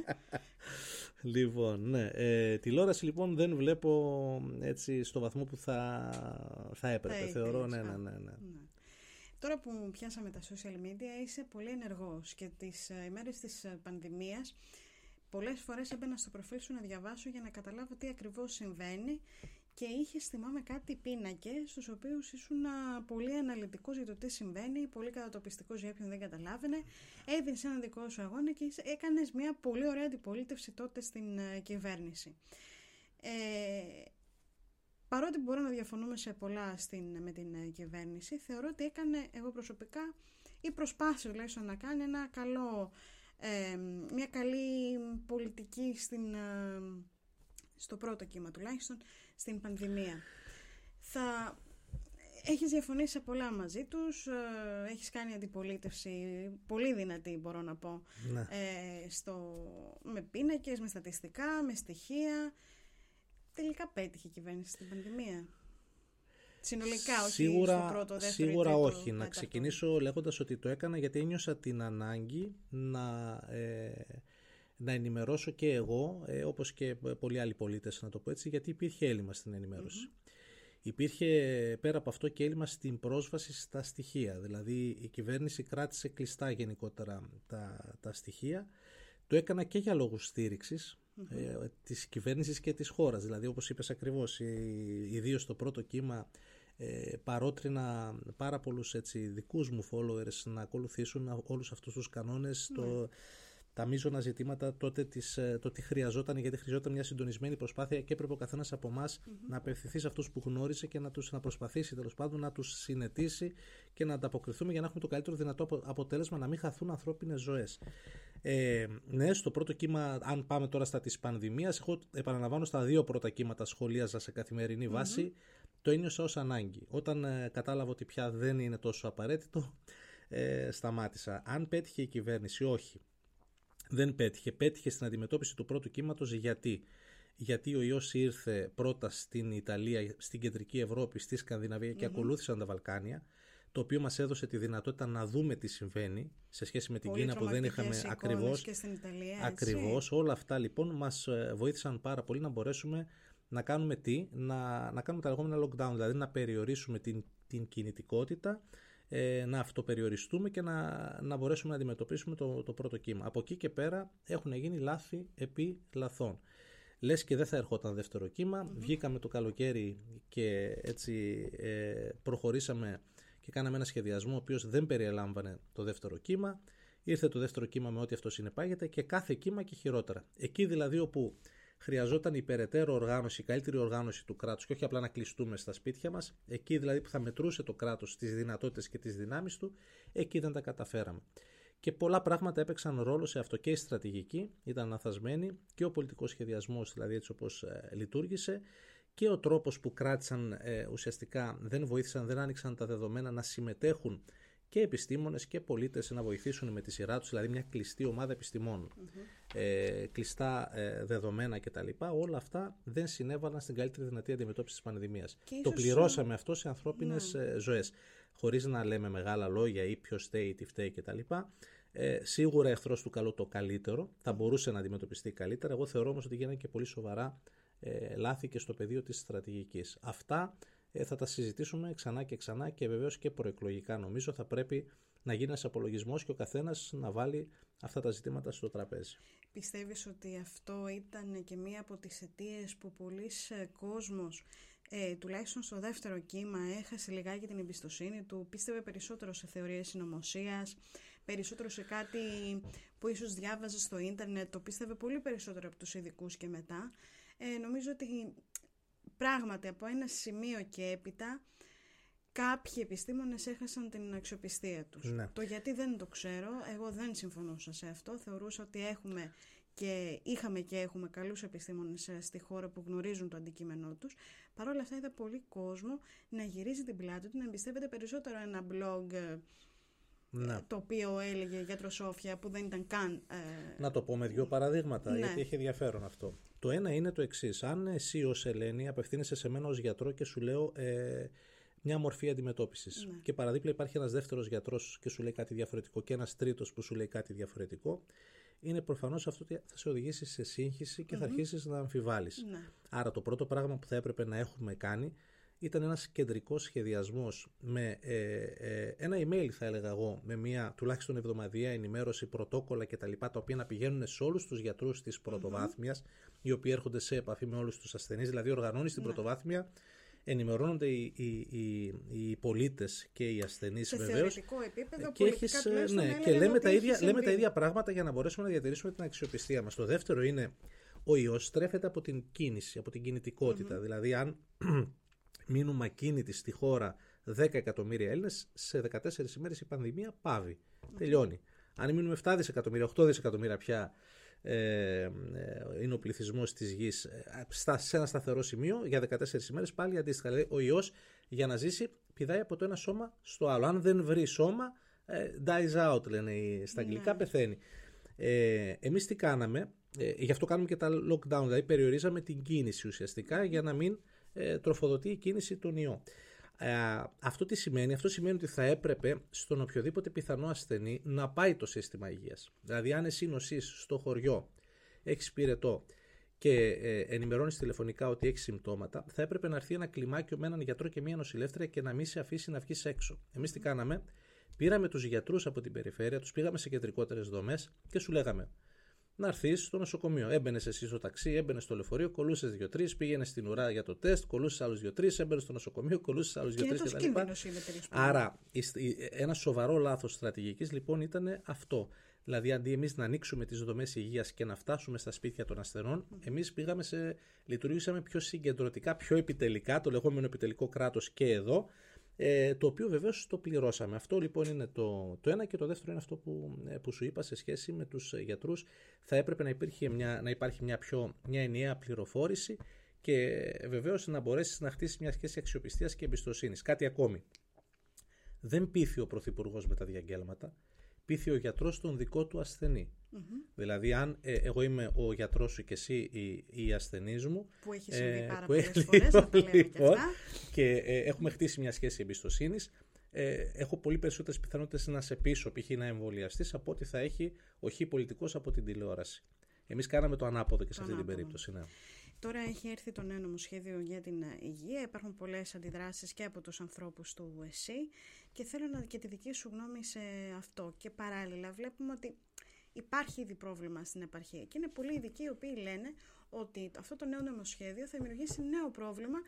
Λοιπόν, ναι. Ε, τηλεόραση λοιπόν δεν βλέπω έτσι στο βαθμό που θα, θα έπρεπε. Θα Θεωρώ, ήθελες, ναι, α. ναι, ναι, ναι. Ναι. Τώρα που πιάσαμε τα social media είσαι πολύ ενεργός και τις ε, ημέρες της ε, πανδημίας πολλές φορές έμπαινα στο προφίλ σου να διαβάσω για να καταλάβω τι ακριβώς συμβαίνει και είχε θυμάμαι κάτι πίνακες στους οποίους ήσουν α, πολύ αναλυτικός για το τι συμβαίνει, πολύ κατατοπιστικός για όποιον δεν καταλάβαινε, έδινες έναν δικό σου αγώνα και είσαι- έκανες μια πολύ ωραία αντιπολίτευση τότε στην ε, κυβέρνηση. Ε, παρότι μπορώ να διαφωνούμε σε πολλά στην, με την ε, κυβέρνηση, θεωρώ ότι έκανε εγώ προσωπικά ή προσπάθησε τουλάχιστον να κάνει ένα καλό, ε, μια καλή πολιτική στην, ε, στο πρώτο κύμα τουλάχιστον, στην πανδημία. Θα έχεις διαφωνήσει σε πολλά μαζί τους, ε, έχεις κάνει αντιπολίτευση πολύ δυνατή μπορώ να πω, Ναι. ε, στο, με πίνακες, με στατιστικά, με στοιχεία. Τελικά πέτυχε η κυβέρνηση στην πανδημία. Συνολικά, όχι σίγουρα, στο πρώτο, δεύτερο ή Σίγουρα τρίτο, όχι. Να τέταρτο. ξεκινήσω λέγοντας ότι το έκανα γιατί ένιωσα την ανάγκη να, ε, να ενημερώσω και εγώ, ε, όπως και πολλοί άλλοι πολίτες να το πω έτσι, γιατί υπήρχε έλλειμμα στην ενημέρωση. Υπήρχε πέρα από αυτό και έλλειμμα στην πρόσβαση στα στοιχεία. Δηλαδή η κυβέρνηση κράτησε κλειστά γενικότερα τα, τα στοιχεία. Το έκανα και για λόγους στήριξης ε, της κυβέρνησης και της χώρας. Δηλαδή όπως είπες ακριβώς, ιδίως στο πρώτο κύμα ε, παρότρινα πάρα πολλούς έτσι, δικούς μου followers να ακολουθήσουν όλους αυτούς τους κανόνες, το, τα μείζωνα ζητήματα τότε της, ε, το τι χρειαζόταν, γιατί χρειαζόταν μια συντονισμένη προσπάθεια και έπρεπε ο καθένας από εμάς να απευθυνθεί σε αυτούς που γνώρισε και να, τους, να προσπαθήσει τέλος πάντων να τους συνετίσει και να ανταποκριθούμε για να έχουμε το καλύτερο δυνατό απο- αποτέλεσμα να μην χαθούν ανθρώπινες ζωές. Ε, ναι, στο πρώτο κύμα, αν πάμε τώρα στα της πανδημίας, εγώ επαναλαμβάνω στα δύο πρώτα κύματα σχολίαζα σε καθημερινή βάση, το ένιωσα ως ανάγκη. Όταν ε, κατάλαβα ότι πια δεν είναι τόσο απαραίτητο, ε, σταμάτησα. Αν πέτυχε η κυβέρνηση, όχι. Δεν πέτυχε. Πέτυχε στην αντιμετώπιση του πρώτου κύματος γιατί; Γιατί ο ιός ήρθε πρώτα στην Ιταλία, στην κεντρική Ευρώπη, στη Σκανδιναβία και ακολούθησαν τα Βαλκάνια. το οποίο μας έδωσε τη δυνατότητα να δούμε τι συμβαίνει σε σχέση με την Πολύ Κίνα που δεν είχαμε τρομακτικές ακριβώς, εικόνες και στην Ιταλία, έτσι. ακριβώς όλα αυτά λοιπόν μας ε, βοήθησαν πάρα πολύ να μπορέσουμε να κάνουμε τι, να, να κάνουμε τα λεγόμενα lockdown, δηλαδή να περιορίσουμε την, την κινητικότητα, ε, να αυτοπεριοριστούμε και να, να μπορέσουμε να αντιμετωπίσουμε το, το πρώτο κύμα. Από εκεί και πέρα έχουν γίνει λάθη επί λαθών. Λες και δεν θα ερχόταν δεύτερο κύμα, βγήκαμε το καλοκαίρι και έτσι ε, προχωρήσαμε και κάναμε ένα σχεδιασμό ο οποίος δεν περιελάμβανε το δεύτερο κύμα. Ήρθε το δεύτερο κύμα με ό,τι αυτό συνεπάγεται και κάθε κύμα και χειρότερα. Εκεί δηλαδή όπου χρειαζόταν υπεραιτέρω οργάνωση, καλύτερη οργάνωση του κράτους και όχι απλά να κλειστούμε στα σπίτια μας, εκεί δηλαδή που θα μετρούσε το κράτος τις δυνατότητες και τις δυνάμεις του, εκεί δεν τα καταφέραμε. Και πολλά πράγματα έπαιξαν ρόλο σε αυτό και η στρατηγική ήταν αναθασμένη και ο πολιτικός σχεδιασμός δηλαδή έτσι όπως ε, λειτουργήσε και ο τρόπος που κράτησαν ε, ουσιαστικά δεν βοήθησαν, δεν άνοιξαν τα δεδομένα να συμμετέχουν και επιστήμονες και πολίτες να βοηθήσουν με τη σειρά τους, δηλαδή μια κλειστή ομάδα επιστημόνων, ε, κλειστά ε, δεδομένα κτλ. Όλα αυτά δεν συνέβαλαν στην καλύτερη δυνατή αντιμετώπιση της πανδημίας. Και Το ίσως- πληρώσαμε αυτό σε ανθρώπινες ε, ζωές, χωρίς να λέμε μεγάλα λόγια ή ποιος φταίει, τι φταίει κτλ. Ε, σίγουρα εχθρός του καλό το καλύτερο, θα μπορούσε να αντιμετωπιστεί καλύτερα. Εγώ θεωρώ όμως ότι γίνανε και πολύ σοβαρά ε, λάθη και στο πεδίο της στρατηγικής. Αυτά ε, θα τα συζητήσουμε ξανά και ξανά και βεβαίως και προεκλογικά νομίζω θα πρέπει να γίνει ένας απολογισμός και ο καθένας να βάλει αυτά τα ζητήματα στο τραπέζι. Πιστεύεις ότι αυτό ήταν και μία από τις αιτίες που πολλοί ε, κόσμος ε, τουλάχιστον στο δεύτερο κύμα έχασε λιγάκι την εμπιστοσύνη του, πίστευε περισσότερο σε θεωρίες συνωμοσίας, περισσότερο σε κάτι που ίσως διάβαζε στο ίντερνετ, το πίστευε πολύ περισσότερο από τους ειδικούς και μετά. Ε, νομίζω ότι πράγματι από ένα σημείο και έπειτα κάποιοι επιστήμονες έχασαν την αξιοπιστία τους. Ναι. Το γιατί δεν το ξέρω, εγώ δεν συμφωνούσα σε αυτό, θεωρούσα ότι έχουμε και είχαμε και έχουμε καλούς επιστήμονες ε, στη χώρα που γνωρίζουν το αντικείμενό τους. Παρ' όλα αυτά είδα πολύ κόσμο να γυρίζει την πλάτη του, να εμπιστεύεται περισσότερο ένα blog ε, Ναι. ε, το οποίο έλεγε γιατροσόφια που δεν ήταν καν... ε, Να το πω με δύο παραδείγματα, Ναι. γιατί έχει ενδιαφέρον αυτό. Το ένα είναι το εξής. Αν εσύ ως Ελένη απευθύνεσαι σε μένα ως γιατρό και σου λέω ε, μια μορφή αντιμετώπισης. Ναι. Και παραδίπλα υπάρχει ένας δεύτερος γιατρός και σου λέει κάτι διαφορετικό και ένας τρίτος που σου λέει κάτι διαφορετικό, είναι προφανώς αυτό ότι θα σε οδηγήσει σε σύγχυση και θα αρχίσεις να αμφιβάλλεις. Ναι. Άρα το πρώτο πράγμα που θα έπρεπε να έχουμε κάνει ήταν ένας κεντρικός σχεδιασμός με ε, ε, ένα email θα έλεγα εγώ, με μια τουλάχιστον εβδομαδιαία ενημέρωση, πρωτόκολλα κτλ. Τα, τα οποία να πηγαίνουν σε όλους τους γιατρούς της πρωτοβάθμιας, οι οποίοι έρχονται σε επαφή με όλους τους ασθενείς, δηλαδή οργανώνει στην πρωτοβάθμια, ενημερώνονται οι, οι, οι, οι πολίτες και οι ασθενείς Σε βεβαίως θεωρητικό επίπεδο, και, πολιτικά έχεις, ε, τουλάχιστον ναι, έλεγαν και λέμε, ότι τα έχει ίδια, λέμε τα συμβεί. ίδια πράγματα για να μπορέσουμε να διατηρήσουμε την αξιοπιστία μας. Το δεύτερο είναι ο ιός στρέφεται από την κίνηση, από την κινητικοτητα Δηλαδή αν μείνουμε ακίνητοι στη χώρα 10 εκατομμύρια Έλληνες, σε 14 ημέρες η πανδημία πάβει, τελειώνει. Αν μείνουμε 7 δισεκατομμύρια, 8 δισεκατομμύρια πια ε, ε, είναι ο πληθυσμός της γης ε, στα, σε ένα σταθερό σημείο για 14 ημέρες πάλι αντίστοιχα. Δηλαδή, ο ιός για να ζήσει πηδάει από το ένα σώμα στο άλλο. Αν δεν βρει σώμα, ε, dies out λένε οι- στα αγγλικά, πεθαίνει. Ε, εμείς τι κάναμε, ε, γι' αυτό κάνουμε και τα lockdown, δηλαδή περιορίζαμε την κίνηση ουσιαστικά για να μην ε, τροφοδοτεί η κίνηση τον ιό. Ε, αυτό τι σημαίνει, αυτό σημαίνει ότι θα έπρεπε στον οποιοδήποτε πιθανό ασθενή να πάει το σύστημα υγείας. Δηλαδή αν εσύ νοσείς στο χωριό, έχεις πυρετό και ε, ενημερώνεις τηλεφωνικά ότι έχεις συμπτώματα, θα έπρεπε να έρθει ένα κλιμάκιο με έναν γιατρό και μία νοσηλεύτρια και να μην σε αφήσει να βγεις έξω. Εμείς τι κάναμε, πήραμε τους γιατρούς από την περιφέρεια, τους πήγαμε σε κεντρικότερες δομές και σου λέγαμε να έρθεις στο νοσοκομείο. Έμπαινες εσύ στο ταξί, έμπαινες στο λεωφορείο, κολούσες δύο-τρεις, πήγαινες στην ουρά για το τεστ, κολούσες άλλους δύο-τρεις, έμπαινες στο νοσοκομείο, κολούσες άλλους δύο-τρεις Κινητός κτλ. κίνδυνος είναι τέλος πάντων. Άρα, η- η- ένα σοβαρό λάθος στρατηγικής λοιπόν ήταν αυτό. Δηλαδή, αντί εμείς να ανοίξουμε τις δομές υγείας και να φτάσουμε στα σπίτια των ασθενών, εμείς πήγαμε σε. λειτουργήσαμε πιο συγκεντρωτικά, πιο επιτελικά, το λεγόμενο επιτελικό κράτος και εδώ, ε, το οποίο βεβαίως το πληρώσαμε. Αυτό λοιπόν είναι το, το ένα και το δεύτερο είναι αυτό που, ε, που σου είπα σε σχέση με τους γιατρούς. Θα έπρεπε να, υπήρχε μια, να υπάρχει μια, πιο, μια ενιαία πληροφόρηση και βεβαίως να μπορέσεις να χτίσεις μια σχέση αξιοπιστίας και εμπιστοσύνης. Κάτι ακόμη. Δεν πείθει ο Πρωθυπουργός με τα διαγγέλματα, πείθει ο γιατρός τον δικό του ασθενη Δηλαδή, αν ε, εγώ είμαι ο γιατρός σου και εσύ η, η ασθενής μου. Που έχει συμβεί πάρα που πολλές έχει- φορές, να τα λέμε και λοιπόν, αυτά. και ε, έχουμε χτίσει μια σχέση εμπιστοσύνης. ε, έχω πολύ περισσότερες πιθανότητες να σε πείσω π.χ. να εμβολιαστείς από ότι θα έχει ο χ πολιτικός από την τηλεόραση. Εμείς κάναμε το ανάποδο και σε αυτή την περίπτωση. Ναι. Τώρα έχει έρθει το νέο νομοσχέδιο για την υγεία. Υπάρχουν πολλές αντιδράσεις και από τους ανθρώπους του ΕΣΥ και θέλω να και τη δική σου γνώμη σε αυτό. Και παράλληλα βλέπουμε ότι υπάρχει ήδη πρόβλημα στην επαρχία και είναι πολλοί ειδικοί οι οποίοι λένε ότι αυτό το νέο νομοσχέδιο θα δημιουργήσει νέο πρόβλημα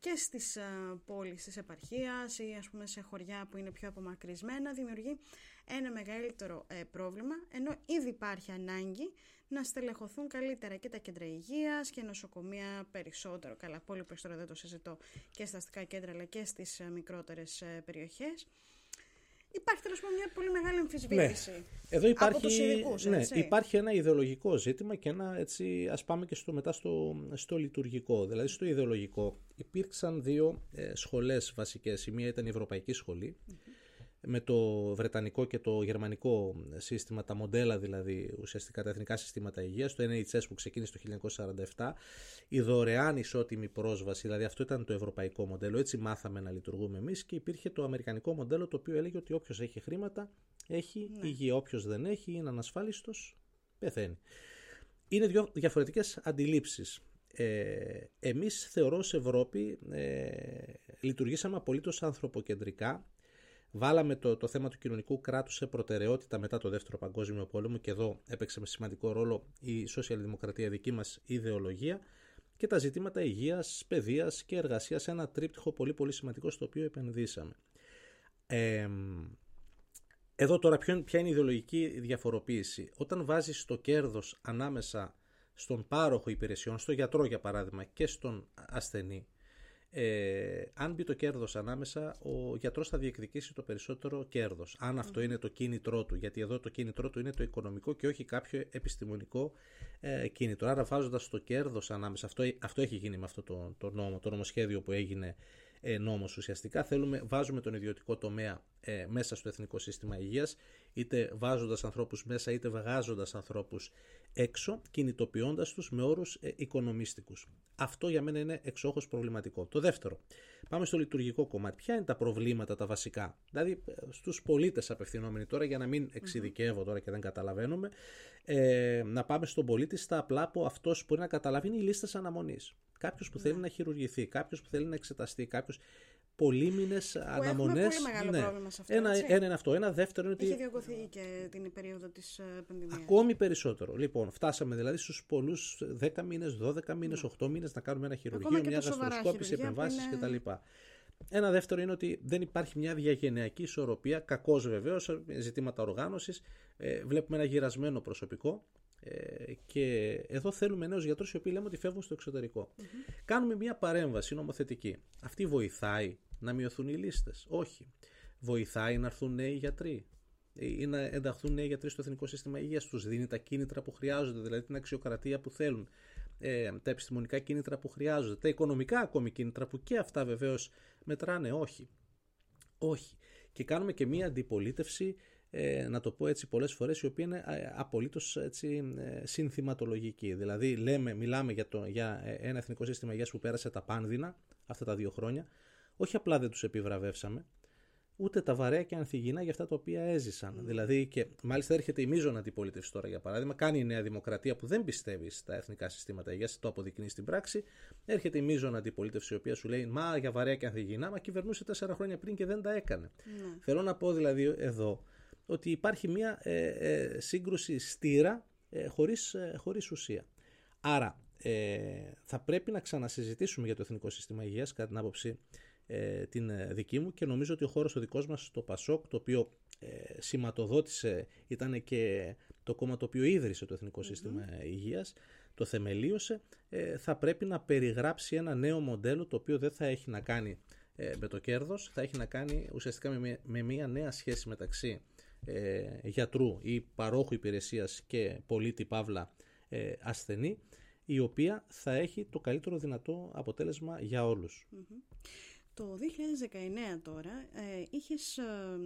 και στις πόλεις της επαρχίας ή ας πούμε σε χωριά που είναι πιο απομακρυσμένα δημιουργεί ένα μεγαλύτερο ε, πρόβλημα ενώ ήδη υπάρχει ανάγκη να στελεχωθούν καλύτερα και τα κέντρα υγείας και νοσοκομεία περισσότερο, καλά πολύ περισσότερο δεν το συζητώ και στα αστικά κέντρα αλλά και στις ε, μικρότερες ε, περιοχές Υπάρχει τέλος πάντων μια πολύ μεγάλη αμφισβήτηση. Ναι. Εδώ υπάρχει, από τους ειδικούς, ναι, υπάρχει ένα ιδεολογικό ζήτημα και ένα έτσι, ας πάμε και στο, μετά στο, στο λειτουργικό. Δηλαδή στο ιδεολογικό υπήρξαν δύο ε, σχολές βασικές. Η μία ήταν η Ευρωπαϊκή με το βρετανικό και το γερμανικό σύστημα, τα μοντέλα δηλαδή ουσιαστικά τα εθνικά συστήματα υγείας, το NHS που ξεκίνησε το 1947, η δωρεάν ισότιμη πρόσβαση, δηλαδή αυτό ήταν το ευρωπαϊκό μοντέλο, έτσι μάθαμε να λειτουργούμε εμείς και υπήρχε το αμερικανικό μοντέλο το οποίο έλεγε ότι όποιος έχει χρήματα έχει ναι. υγεία, όποιος δεν έχει είναι ανασφάλιστος, πεθαίνει. Είναι δύο διαφορετικές αντιλήψεις. Ε, εμείς θεωρώς σε Ευρώπη ε, λειτουργήσαμε απολύτως ανθρωποκεντρικά Βάλαμε το, το θέμα του κοινωνικού κράτους σε προτεραιότητα μετά το Δεύτερο Παγκόσμιο Πόλεμο και εδώ έπαιξε με σημαντικό ρόλο η σοσιαλδημοκρατία, δική μας ιδεολογία και τα ζητήματα υγείας, παιδείας και εργασίας, ένα τρίπτυχο πολύ πολύ σημαντικό στο οποίο επενδύσαμε. Ε, εδώ τώρα ποια είναι η ιδεολογική διαφοροποίηση. Όταν βάζεις το κέρδος ανάμεσα στον πάροχο υπηρεσιών, στο γιατρό για παράδειγμα και στον ασθενή, ε, αν μπει το κέρδος ανάμεσα, ο γιατρός θα διεκδικήσει το περισσότερο κέρδος. Αν αυτό είναι το κίνητρό του, γιατί εδώ το κίνητρό του είναι το οικονομικό και όχι κάποιο επιστημονικό ε, κίνητρο. Άρα βάζοντας το κέρδος ανάμεσα, αυτό, αυτό έχει γίνει με αυτό το, το νόμο, το νομοσχέδιο που έγινε ε, νόμος ουσιαστικά. Θέλουμε, βάζουμε τον ιδιωτικό τομέα ε, μέσα στο Εθνικό Σύστημα Υγείας, είτε βάζοντας ανθρώπους μέσα είτε βγάζοντας ανθρώπους έξω, κινητοποιώντας τους με όρους ε, οικονομίστικους. Αυτό για μένα είναι εξόχως προβληματικό. Το δεύτερο, πάμε στο λειτουργικό κομμάτι. Ποια είναι τα προβλήματα τα βασικά, δηλαδή ε, στους πολίτες απευθυνόμενοι τώρα για να μην εξειδικεύω τώρα και δεν καταλαβαίνουμε, ε, να πάμε στον πολίτη στα απλά που αυτός μπορεί να καταλάβει είναι οι λίστες αναμονής. Κάποιος που θέλει ναι. να χειρουργηθεί, κάποιος που θέλει να εξεταστεί, κάποιος πολύμηνε αναμονές. Έχει πολύ μεγάλο ναι. πρόβλημα σε αυτό. Ένα, έτσι; ένα είναι αυτό. Ένα δεύτερο είναι ότι. Έχει διωγγωθεί και την περίοδο της ε, πανδημίας. Ακόμη περισσότερο. Λοιπόν, φτάσαμε δηλαδή στους πολλούς 10 μήνες, 12 μήνες, 8 μήνες να κάνουμε ένα χειρουργείο, μια γαστροσκόπηση, επεμβάσεις είναι... κτλ. Ένα δεύτερο είναι ότι δεν υπάρχει μια διαγενειακή ισορροπία, κακώ βεβαίως, ζητήματα οργάνωσης. Ε, βλέπουμε ένα γυρασμένο προσωπικό ε, και εδώ θέλουμε νέους γιατρούς οι οποίοι λέμε ότι φεύγουν στο εξωτερικο Κάνουμε μια παρέμβαση νομοθετική. Αυτή βοηθάει να μειωθούν οι λίστες; Όχι. Βοηθάει να έρθουν νέοι γιατροί ή να ενταχθούν νέοι γιατροί στο Εθνικό Σύστημα Υγείας. Τους δίνει τα κίνητρα που χρειάζονται, δηλαδή την αξιοκρατία που θέλουν, ε, τα επιστημονικά κίνητρα που χρειάζονται, τα οικονομικά ακόμη κίνητρα που και αυτά βεβαίως μετράνε; Όχι. Όχι. Και κάνουμε και μία αντιπολίτευση ε, να το πω έτσι πολλές φορές, η οποία είναι ε, απολύτως έτσι, ε, συνθηματολογική. Δηλαδή λέμε, μιλάμε για, το, για ένα εθνικό σύστημα υγείας που πέρασε τα πάνδυνα αυτά τα δύο χρόνια. Όχι απλά δεν τους επιβραβεύσαμε, ούτε τα βαρέα και ανθυγιεινά για αυτά τα οποία έζησαν. Δηλαδή, και μάλιστα έρχεται η μείζωνα αντιπολίτευση τώρα, για παράδειγμα, κάνει η Νέα Δημοκρατία που δεν πιστεύει στα εθνικά συστήματα υγείας, το αποδεικνύει στην πράξη. Έρχεται η μείζωνα αντιπολίτευση, η οποία σου λέει Μα για βαρέα και ανθυγιεινά, μα κυβερνούσε τέσσερα χρόνια πριν και δεν τα έκανε. Ναι. Θέλω να πω δηλαδή εδώ ότι υπάρχει μια ε, ε, σύγκρουση στήρα ε, χωρίς, ε, χωρίς ουσία. Άρα ε, θα πρέπει να ξανασυζητήσουμε για το Εθνικό Σύστημα Υγείας κατά την άποψη την δική μου και νομίζω ότι ο χώρος ο δικός μας το ΠΑΣΟΚ το οποίο σηματοδότησε ήταν και το κόμμα το οποίο ίδρυσε το Εθνικό Σύστημα Υγείας το θεμελίωσε θα πρέπει να περιγράψει ένα νέο μοντέλο το οποίο δεν θα έχει να κάνει με το κέρδος θα έχει να κάνει ουσιαστικά με, με μια νέα σχέση μεταξύ ε, γιατρού ή παρόχου υπηρεσίας και πολίτη παύλα ε, ασθενή η οποία θα έχει το καλύτερο δυνατό αποτέλεσμα για ολους Το 2019 τώρα ε, είχες, ε,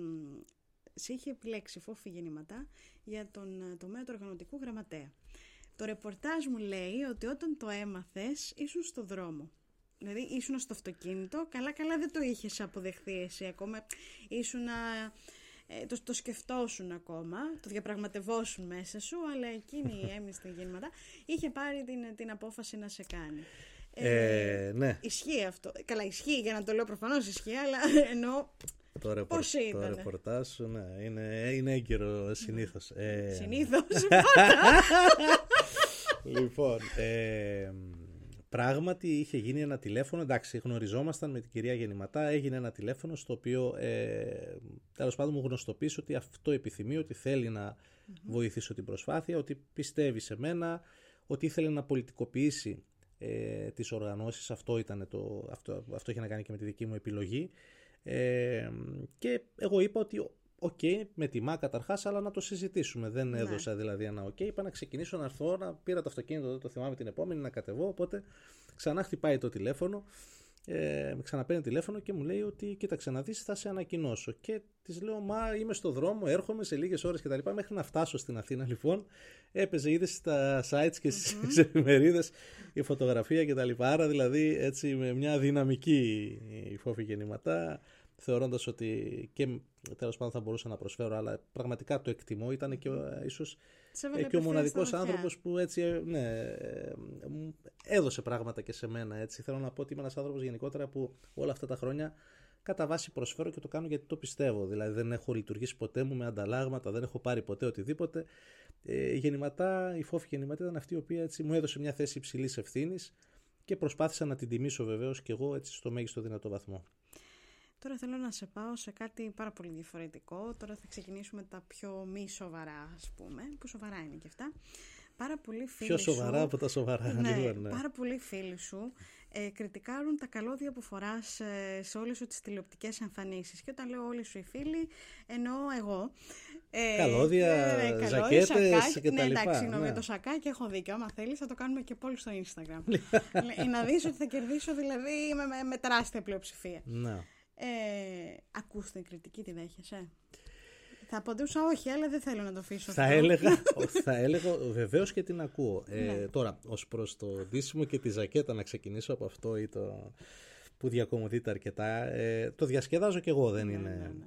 σε είχε επιλέξει φόφη γεννηματά για τον ε, τομέα του οργανωτικού γραμματέα. Το ρεπορτάζ μου λέει ότι όταν το έμαθες ήσουν στο δρόμο. Δηλαδή ήσουν στο αυτοκίνητο, καλά καλά δεν το είχες αποδεχθεί εσύ ακόμα. Ήσουν ε, το, το σκεφτόσουν ακόμα, το διαπραγματευόσουν μέσα σου, αλλά εκείνη η έμνηστη γεννήματα είχε πάρει την, την απόφαση να σε κάνει. Ε, ναι. Ισχύει αυτό. Καλά, ισχύει για να το λέω προφανώς ισχύει, αλλά [laughs] εννοώ. Το, ρεπορ... Πώς το ήτανε; ρεπορτάζ σου, ναι, είναι, είναι έγκυρο συνήθως. Ε, Συνήθως. [laughs] λοιπόν, ε, πράγματι είχε γίνει ένα τηλέφωνο, εντάξει γνωριζόμασταν με την κυρία Γεννηματά, έγινε ένα τηλέφωνο στο οποίο ε, τέλος πάντων μου γνωστοποίησε ότι αυτό επιθυμεί, ότι θέλει να βοηθήσω την προσπάθεια, ότι πιστεύει σε μένα, ότι ήθελε να πολιτικοποιήσει ε, τις οργανώσεις, αυτό, ήταν το, αυτό, αυτό είχε να κάνει και με τη δική μου επιλογή. Ε, και εγώ είπα ότι Οκ, με τιμά καταρχάς, αλλά να το συζητήσουμε. Δεν Ναι. έδωσα δηλαδή ένα οκ. Είπα να ξεκινήσω να έρθω, να πήρα το αυτοκίνητο, δεν το θυμάμαι την επόμενη, να κατεβώ. Οπότε ξανά χτυπάει το τηλέφωνο. Ε, με ξαναπαίρνει τηλέφωνο και μου λέει ότι κοίταξε να δεις θα σε ανακοινώσω και της λέω μα είμαι στο δρόμο έρχομαι σε λίγες ώρες και τα λοιπά μέχρι να φτάσω στην Αθήνα λοιπόν έπαιζε είδε στα sites και στις εφημερίδες η φωτογραφία και τα λοιπά άρα δηλαδή έτσι με μια δυναμική η φόφη γεννηματά θεωρώντας ότι και τέλος πάντων θα μπορούσα να προσφέρω αλλά πραγματικά το εκτιμώ ήταν και ο- ίσως Σε έβαλε ε, και ο απευθείας μοναδικός στα βαθιά. άνθρωπος που έτσι ε, ναι, ε, μου έδωσε πράγματα και σε μένα έτσι. Θέλω να πω ότι είμαι ένας άνθρωπος γενικότερα που όλα αυτά τα χρόνια κατά βάση προσφέρω και το κάνω γιατί το πιστεύω. Δηλαδή δεν έχω λειτουργήσει ποτέ μου με ανταλλάγματα, δεν έχω πάρει ποτέ οτιδήποτε. Ε, γεννηματά, η φόφη γεννηματά ήταν αυτή η οποία έτσι, μου έδωσε μια θέση υψηλής ευθύνης και προσπάθησα να την τιμήσω βεβαίως και εγώ έτσι στο μέγιστο δυνατό βαθμό. Τώρα θέλω να σε πάω σε κάτι πάρα πολύ διαφορετικό. Τώρα θα ξεκινήσουμε τα πιο μη σοβαρά, ας πούμε, που σοβαρά είναι και αυτά. Πάρα πολλοί φίλοι Πιο σοβαρά σου, από τα σοβαρά. ναι, λοιπόν, ναι. πάρα πολλοί φίλοι σου ε, κριτικάρουν τα καλώδια που φοράς ε, σε όλες σου τις τηλεοπτικές εμφανίσεις. Και όταν λέω όλοι σου οι φίλοι, εννοώ εγώ. Ε, Καλώδια, καλώδια, ζακέτες σακάκι. και τα ναι, λοιπά, εντάξει, συγγνώμη, ναι. το σακάκι έχω δίκιο. Άμα θέλεις θα το κάνουμε και πόλη στο Instagram. [laughs] Ε, να δεις ότι θα κερδίσω δηλαδή με, με, με τεράστια πλειοψηφία. Να. Ε, ακούς την κριτική, τη δέχεσαι; Θα απαντούσα όχι, αλλά δεν θέλω να το αφήσω. Θα αυτό. έλεγα, [laughs] θα έλεγα βεβαίως και την ακούω. Ε, Ναι. Τώρα, ως προς το ντύσιμο και τη ζακέτα, να ξεκινήσω από αυτό ή το που διακομωδείται αρκετά. Ε, το διασκεδάζω και εγώ, δεν Ναι, είναι. ναι, ναι.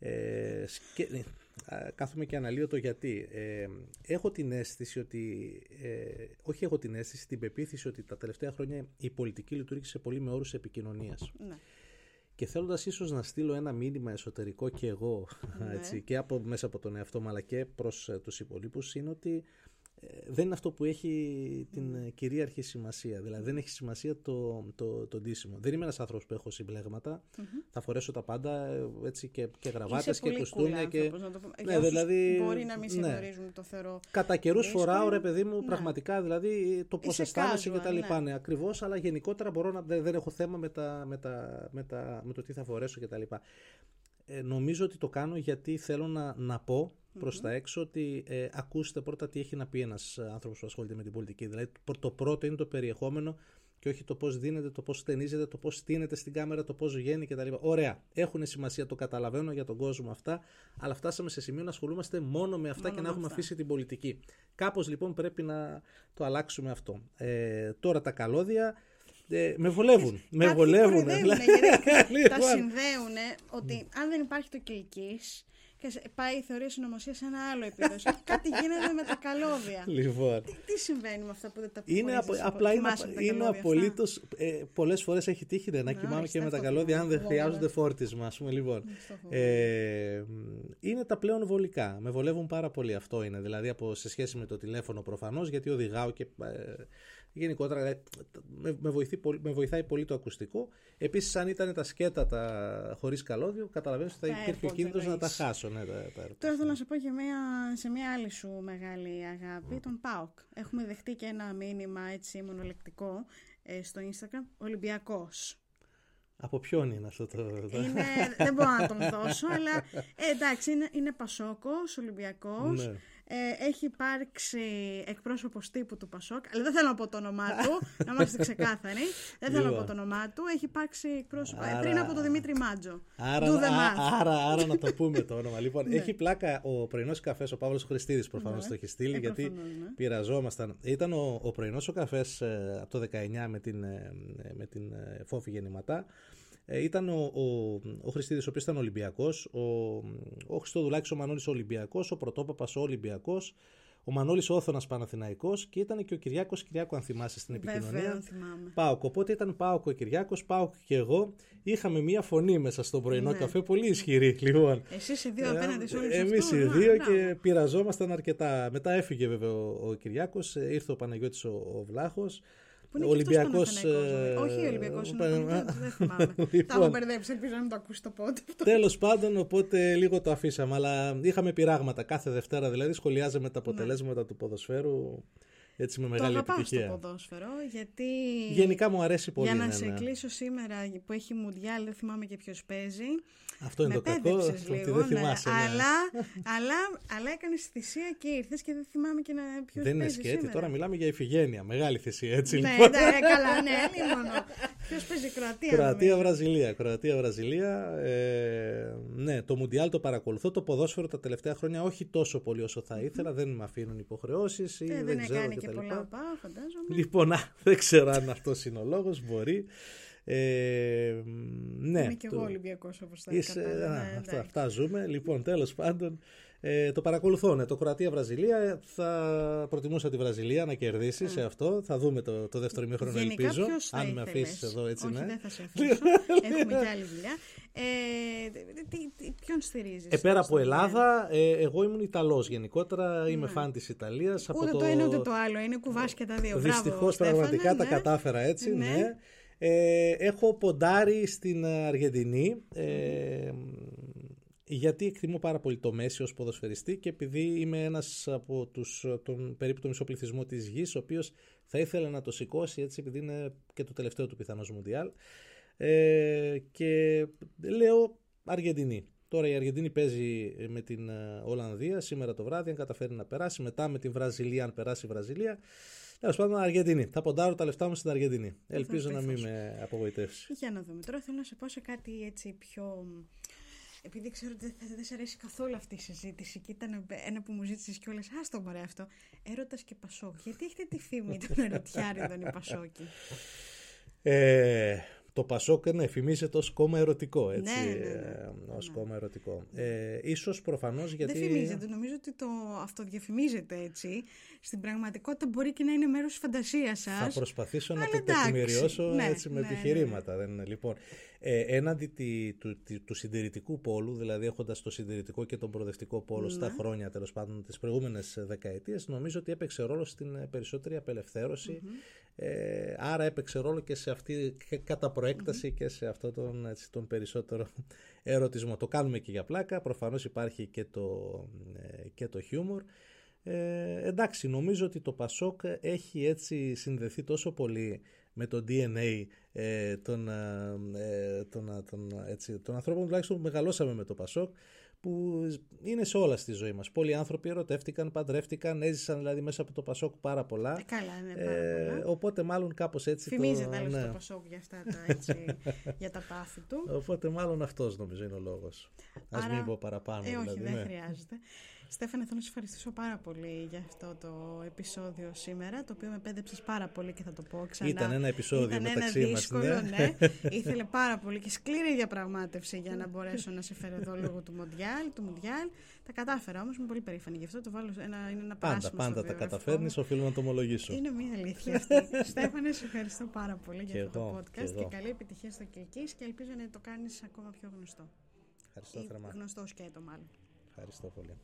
Ε, σκε- α, κάθομαι και αναλύω το γιατί. Ε, έχω την αίσθηση ότι. Ε, όχι έχω την αίσθηση, την πεποίθηση ότι τα τελευταία χρόνια η πολιτική λειτουργήσε πολύ με όρους επικοινωνίας. Ναι. Και θέλοντας ίσως να στείλω ένα μήνυμα εσωτερικό και εγώ, Ναι. έτσι, και από, μέσα από τον εαυτό μου, αλλά και προς τους υπολείπους, είναι ότι ε, δεν είναι αυτό που έχει την Ναι. ε, κυρίαρχη σημασία. Δηλαδή δεν έχει σημασία το, το, το ντύσιμο. Δεν είμαι ένας άνθρωπος που έχω συμπλέγματα. Θα φορέσω τα πάντα ε, έτσι και, και γραβάτες Είσαι και πολύ κουστούμια. cool και... άνθρωπος, να το πούμε. Ναι, Για όσους δηλαδή, Μπορεί να μην σε ναι. γνωρίζουν, το θεωρώ. Κατά καιρούς δύσκολο. φοράω ρε παιδί μου Ναι. πραγματικά δηλαδή το πώ Είσαι αισθάνεσαι και casual, τα λοιπά. ναι. Ναι, ακριβώς, αλλά γενικότερα μπορώ να. Δεν, δεν έχω θέμα με, τα, με, τα, με, τα, με το τι θα φορέσω και τα λοιπά. Ε, νομίζω ότι το κάνω γιατί θέλω να, να πω προς τα έξω ότι ε, ακούστε πρώτα τι έχει να πει ένας άνθρωπος που ασχολείται με την πολιτική. Δηλαδή το- το πρώτο είναι το περιεχόμενο και όχι το πώς δίνεται, το πώς στενίζεται, το πώς στείνεται στην κάμερα, το πώς βγαίνει κτλ. Ωραία, έχουν σημασία, το καταλαβαίνω για τον κόσμο αυτά, αλλά φτάσαμε σε σημείο να ασχολούμαστε μόνο με αυτά Μόνο και να με έχουμε αυτά. αφήσει την πολιτική. Κάπως λοιπόν πρέπει να το αλλάξουμε αυτό. Ε, τώρα τα καλώδια ε, με βολεύουν. με Κάποιοι βολεύουν. κοροϊδεύουνε, γιατί [laughs] τα Λοιπόν. συνδέουν ότι αν δεν υπάρχει το κυλικής και σε- πάει η θεωρία συνωμοσία σε ένα άλλο επίπεδο. [laughs] κάτι γίνεται με τα καλώδια. Λοιπόν. τι, τι συμβαίνει με αυτά που δεν τα Είναι απο, αποχωρίζεις από- απλά είναι, θυμάσαι από τα είναι καλώδια αυτά; απολύτως. Ε, Πολλές φορές έχει τύχει ναι, να κοιμάμαι Μάλιστα, και με τα αυτό καλώδια, αν δεν θυμάμαι. χρειάζονται φόρτισμα, ας πούμε. Λοιπόν. Στο φοβάμαι. Ε, είναι τα πλέον βολικά. Με βολεύουν πάρα πολύ αυτό είναι. Δηλαδή από, σε σχέση με το τηλέφωνο προφανώς, γιατί οδηγάω και ε, γενικότερα ε, με, με, βοηθεί, πολύ- με βοηθάει πολύ το ακουστικό. Επίσης, αν ήταν τα σκέτα τα χωρίς καλώδιο, καταλαβαίνω ότι θα Τα υπήρχε ο AirPods κίνδυνος να τα εννοείς. χάσω. Ναι, τα, τα AirPods. Τώρα θέλω να σε πω και μια, σε μια άλλη σου μεγάλη αγάπη, τον ΠΑΟΚ. Έχουμε δεχτεί και ένα μήνυμα έτσι μονολεκτικό ε, στο Instagram, Ολυμπιακός. Από ποιον είναι αυτό το. το- Είναι, [laughs] δεν μπορώ να τον δώσω, αλλά ε, εντάξει, είναι, είναι Πασόκος, Ολυμπιακός. Ναι. Ε, έχει υπάρξει εκπρόσωπος τύπου του Πασόκ, αλλά δεν θέλω να πω το όνομά του, [laughs] να είμαστε ξεκάθαροι. Δεν θέλω να πω Λοιπόν. το όνομά του. Έχει υπάρξει εκπρόσωπο. ε, Άρα- πριν από τον Δημήτρη Μάτζο. Άρα, Do the α- math. άρα, άρα να το πούμε το όνομα. Λοιπόν, Ναι. έχει πλάκα ο πρωινός καφές, ο Παύλος Χριστίδης προφανώς Ναι. το έχει στείλει, Ε, γιατί προφανώς, ναι. πειραζόμασταν. Ήταν ο, ο πρωινός ο καφές από το 19 με την, ε, με την ε, φόφη γεννηματά. Ε, ήταν ο, ο, ο Χριστίδης ο οποίος ήταν Ολυμπιακός, ο, ο Χριστοδουλάκης ο Μανώλης ο Ολυμπιακός, ο Πρωτόπαπας ο Ολυμπιακός, ο Μανώλης ο Όθωνας Παναθηναϊκός και ήταν και ο Κυριάκος Κυριάκου αν θυμάσαι στην επικοινωνία. Βέβαια, θυμάμαι. Πάοκ. Οπότε ήταν Πάοκ ο Κυριάκος, Πάοκ και εγώ. Είχαμε μία φωνή μέσα στο πρωινό Ναι. καφέ, πολύ ισχυρή λοιπόν. Εσείς οι δύο απέναντι σε όλους Εμείς οι δύο και πειραζόμασταν αρκετά. Μετά έφυγε βέβαια ο, ο Κυριάκος, ήρθε ο Παναγιώτης ο, ο Βλάχος. Που είναι Ο και αυτός Ολυμπιακός, Παναθηναϊκός, ε, Όχι ο Ολυμπιακός, είναι ο πα- Παναθηναϊκός, δεν θυμάμαι. [laughs] Τα έχω Λοιπόν. μπερδέψει, ελπίζω να μην το ακούσει το πότε. Τέλος πάντων, οπότε λίγο το αφήσαμε. Αλλά είχαμε πειράγματα. Κάθε Δευτέρα δηλαδή σχολιάζαμε τα αποτελέσματα του ποδοσφαίρου έτσι με Το μεγάλη αγαπάω στο επιτυχία. ποδόσφαιρο, γιατί. Γενικά μου αρέσει πολύ. Για να ναι, σε ναι. κλείσω σήμερα που έχει Μουντιάλ, δεν θυμάμαι και ποιος παίζει. Αυτό είναι με το κακό. πέδεψες ότι λίγο, δεν ναι. θυμάσαι. ναι. Αλλά, [laughs] αλλά, αλλά έκανες θυσία και ήρθες και δεν θυμάμαι και ποιος Δεν είναι παίζει σκέτη, σήμερα. τώρα μιλάμε για ηφηγένεια. Μεγάλη θυσία, έτσι Ναι, λοιπόν. ναι, καλά, ναι, [laughs] μόνο. Ποιος παίζει Κροατία. Κροατία, νομίζω. Βραζιλία. Κροατία, Βραζιλία. Ε, ναι, το Μουντιάλ το παρακολουθώ. Το ποδόσφαιρο τα τελευταία χρόνια όχι τόσο πολύ όσο θα ήθελα. Δεν με αφήνουν υποχρεώσεις ή Ε, δεν, δεν ξέρω έκανε και κτλ. πολλά οπά, φαντάζομαι. Λοιπόν, α, δεν ξέρω αν αυτός είναι ο λόγος. Μπορεί. Ε, ναι, Είμαι και το- εγώ Ολυμπιακός όπως θα Είσαι, κατάλαβα, α, ναι, αυτά, εντάξει. αυτά ζούμε. Λοιπόν, τέλος πάντων, ε, το παρακολουθώ. Ναι, το Κροατία-Βραζιλία. Θα προτιμούσα τη Βραζιλία να κερδίσει σε αυτό. Θα δούμε το, το δεύτερο ημίχρονο, Γενικά, ελπίζω. ποιος θα Αν με ήθελες; αφήσει εδώ, έτσι Όχι, ναι. δεν θα σε αφήσω. [laughs] Έχουμε και άλλη δουλειά. Ε, τι, τι, ποιον στηρίζεις. Ε, πέρα από Ελλάδα, ε, εγώ ήμουν Ιταλός γενικότερα, είμαι φαν της Ιταλίας. από Ναι. Ούτε το... ένα ούτε το άλλο. Είναι κουβάς και τα δύο. Μπράβο, Δυστυχώς Στέφανε, πραγματικά τα ναι. κατάφερα έτσι, Ναι. ναι. Ε, έχω ποντάρει στην Αργεντινή, ε, γιατί εκτιμώ πάρα πολύ το Μέση ως ποδοσφαιριστή και επειδή είμαι ένας από τους, τον περίπου το μισό πληθυσμό της γης, ο οποίος θα ήθελε να το σηκώσει έτσι επειδή είναι και το τελευταίο του πιθανώς Μουντιάλ. Ε, και λέω Αργεντινή. Τώρα η Αργεντινή παίζει με την ε, Ολλανδία σήμερα το βράδυ, αν καταφέρει να περάσει. Μετά με την Βραζιλία, αν περάσει η Βραζιλία. Τέλος πάντων, Αργεντινή. Θα ποντάρω τα λεφτά μου στην Αργεντινή. Ελπίζω να μην πείθω. με απογοητεύσεις. Για να δούμε. Τώρα θέλω να σε πω σε κάτι έτσι πιο. Επειδή ξέρω ότι δεν, δεν σε αρέσει καθόλου αυτή η συζήτηση και ήταν ένα που μου ζήτησες κιόλας. Άστο μωρέ αυτό. Έρωτας και Πασόκ. Γιατί έχετε τη φήμη των [laughs] ερωτιάριδων οι Πασόκοι; Ε, το Πασόκ ναι, φημίζεται ως κόμμα ερωτικό, έτσι. Ναι, ναι, ναι. Ε, ως κόμμα ερωτικό. Ε, ίσως προφανώς γιατί... Δεν φημίζεται. Νομίζω ότι το αυτοδιαφημίζεται έτσι. Στην πραγματικότητα μπορεί και να είναι μέρος της φαντασίας σας. Θα προσπαθήσω να Αλλά το εντάξει, τεκμηριώσω ναι, έτσι με ναι, ναι, επιχειρήματα. Δεν είναι. Λοιπόν, ε, έναντι τη- του, του, του συντηρητικού πόλου, δηλαδή έχοντας το συντηρητικό και τον προοδευτικό πόλο Ναι. στα χρόνια τέλος πάντων τις προηγούμενες δεκαετίες, νομίζω ότι έπαιξε ρόλο στην ε, περισσότερη απελευθέρωση. Ε, άρα έπαιξε ρόλο και σε αυτή, και κατά προέκταση και σε αυτό τον, έτσι, τον περισσότερο [laughs] ερωτισμό. Το κάνουμε και για πλάκα, προφανώς υπάρχει και το, ε, και το χιούμορ. Ε, εντάξει, νομίζω ότι το Πασόκ έχει έτσι συνδεθεί τόσο πολύ με το DNA ε, των, ε, των, των, έτσι, των ανθρώπων τουλάχιστον που μεγαλώσαμε με το Πασόκ που είναι σε όλα στη ζωή μας. Πολλοί άνθρωποι ερωτεύτηκαν, παντρεύτηκαν, έζησαν δηλαδή μέσα από το Πασόκ πάρα πολλά. Ε, καλά, ναι, πάρα Ε, πολλά. οπότε μάλλον κάπως έτσι Φημίζεται το... άλλωστε ναι. το Πασόκ για αυτά τα έτσι, [laughs] για τα πάθη του. Οπότε μάλλον αυτός νομίζω είναι ο λόγος. Ας Άρα- μην πω παραπάνω Ε, όχι, δηλαδή. δεν ναι. χρειάζεται. Στέφανε, θέλω να σε ευχαριστήσω πάρα πολύ για αυτό το επεισόδιο σήμερα, το οποίο με πέδεψες πάρα πολύ και θα το πω ξανά. Ήταν ένα επεισόδιο Ήταν μεταξύ ένα μας, δύσκολο, ναι. ναι. Ήθελε πάρα πολύ και σκληρή διαπραγμάτευση για να μπορέσω να σε φέρω εδώ λόγω του Μοντιάλ. Του Μοντιάλ. Τα κατάφερα όμως, είμαι πολύ περήφανη γι' αυτό. Το βάλω ένα, είναι ένα Πάντα, παράσημο πάντα στο τα βιογραφικό καταφέρνεις, μου. οφείλω να το ομολογήσω. Είναι μια αλήθεια αυτή. [laughs] Στέφανε, σε ευχαριστώ πάρα πολύ για Και αυτό εγώ, το και podcast και, εγώ. καλή επιτυχία στο Κιλκής και ελπίζω να το κάνεις ακόμα πιο γνωστό. Ευχαριστώ Ή θερμά. γνωστός σκέτο μάλλον. Ευχαριστώ πολύ.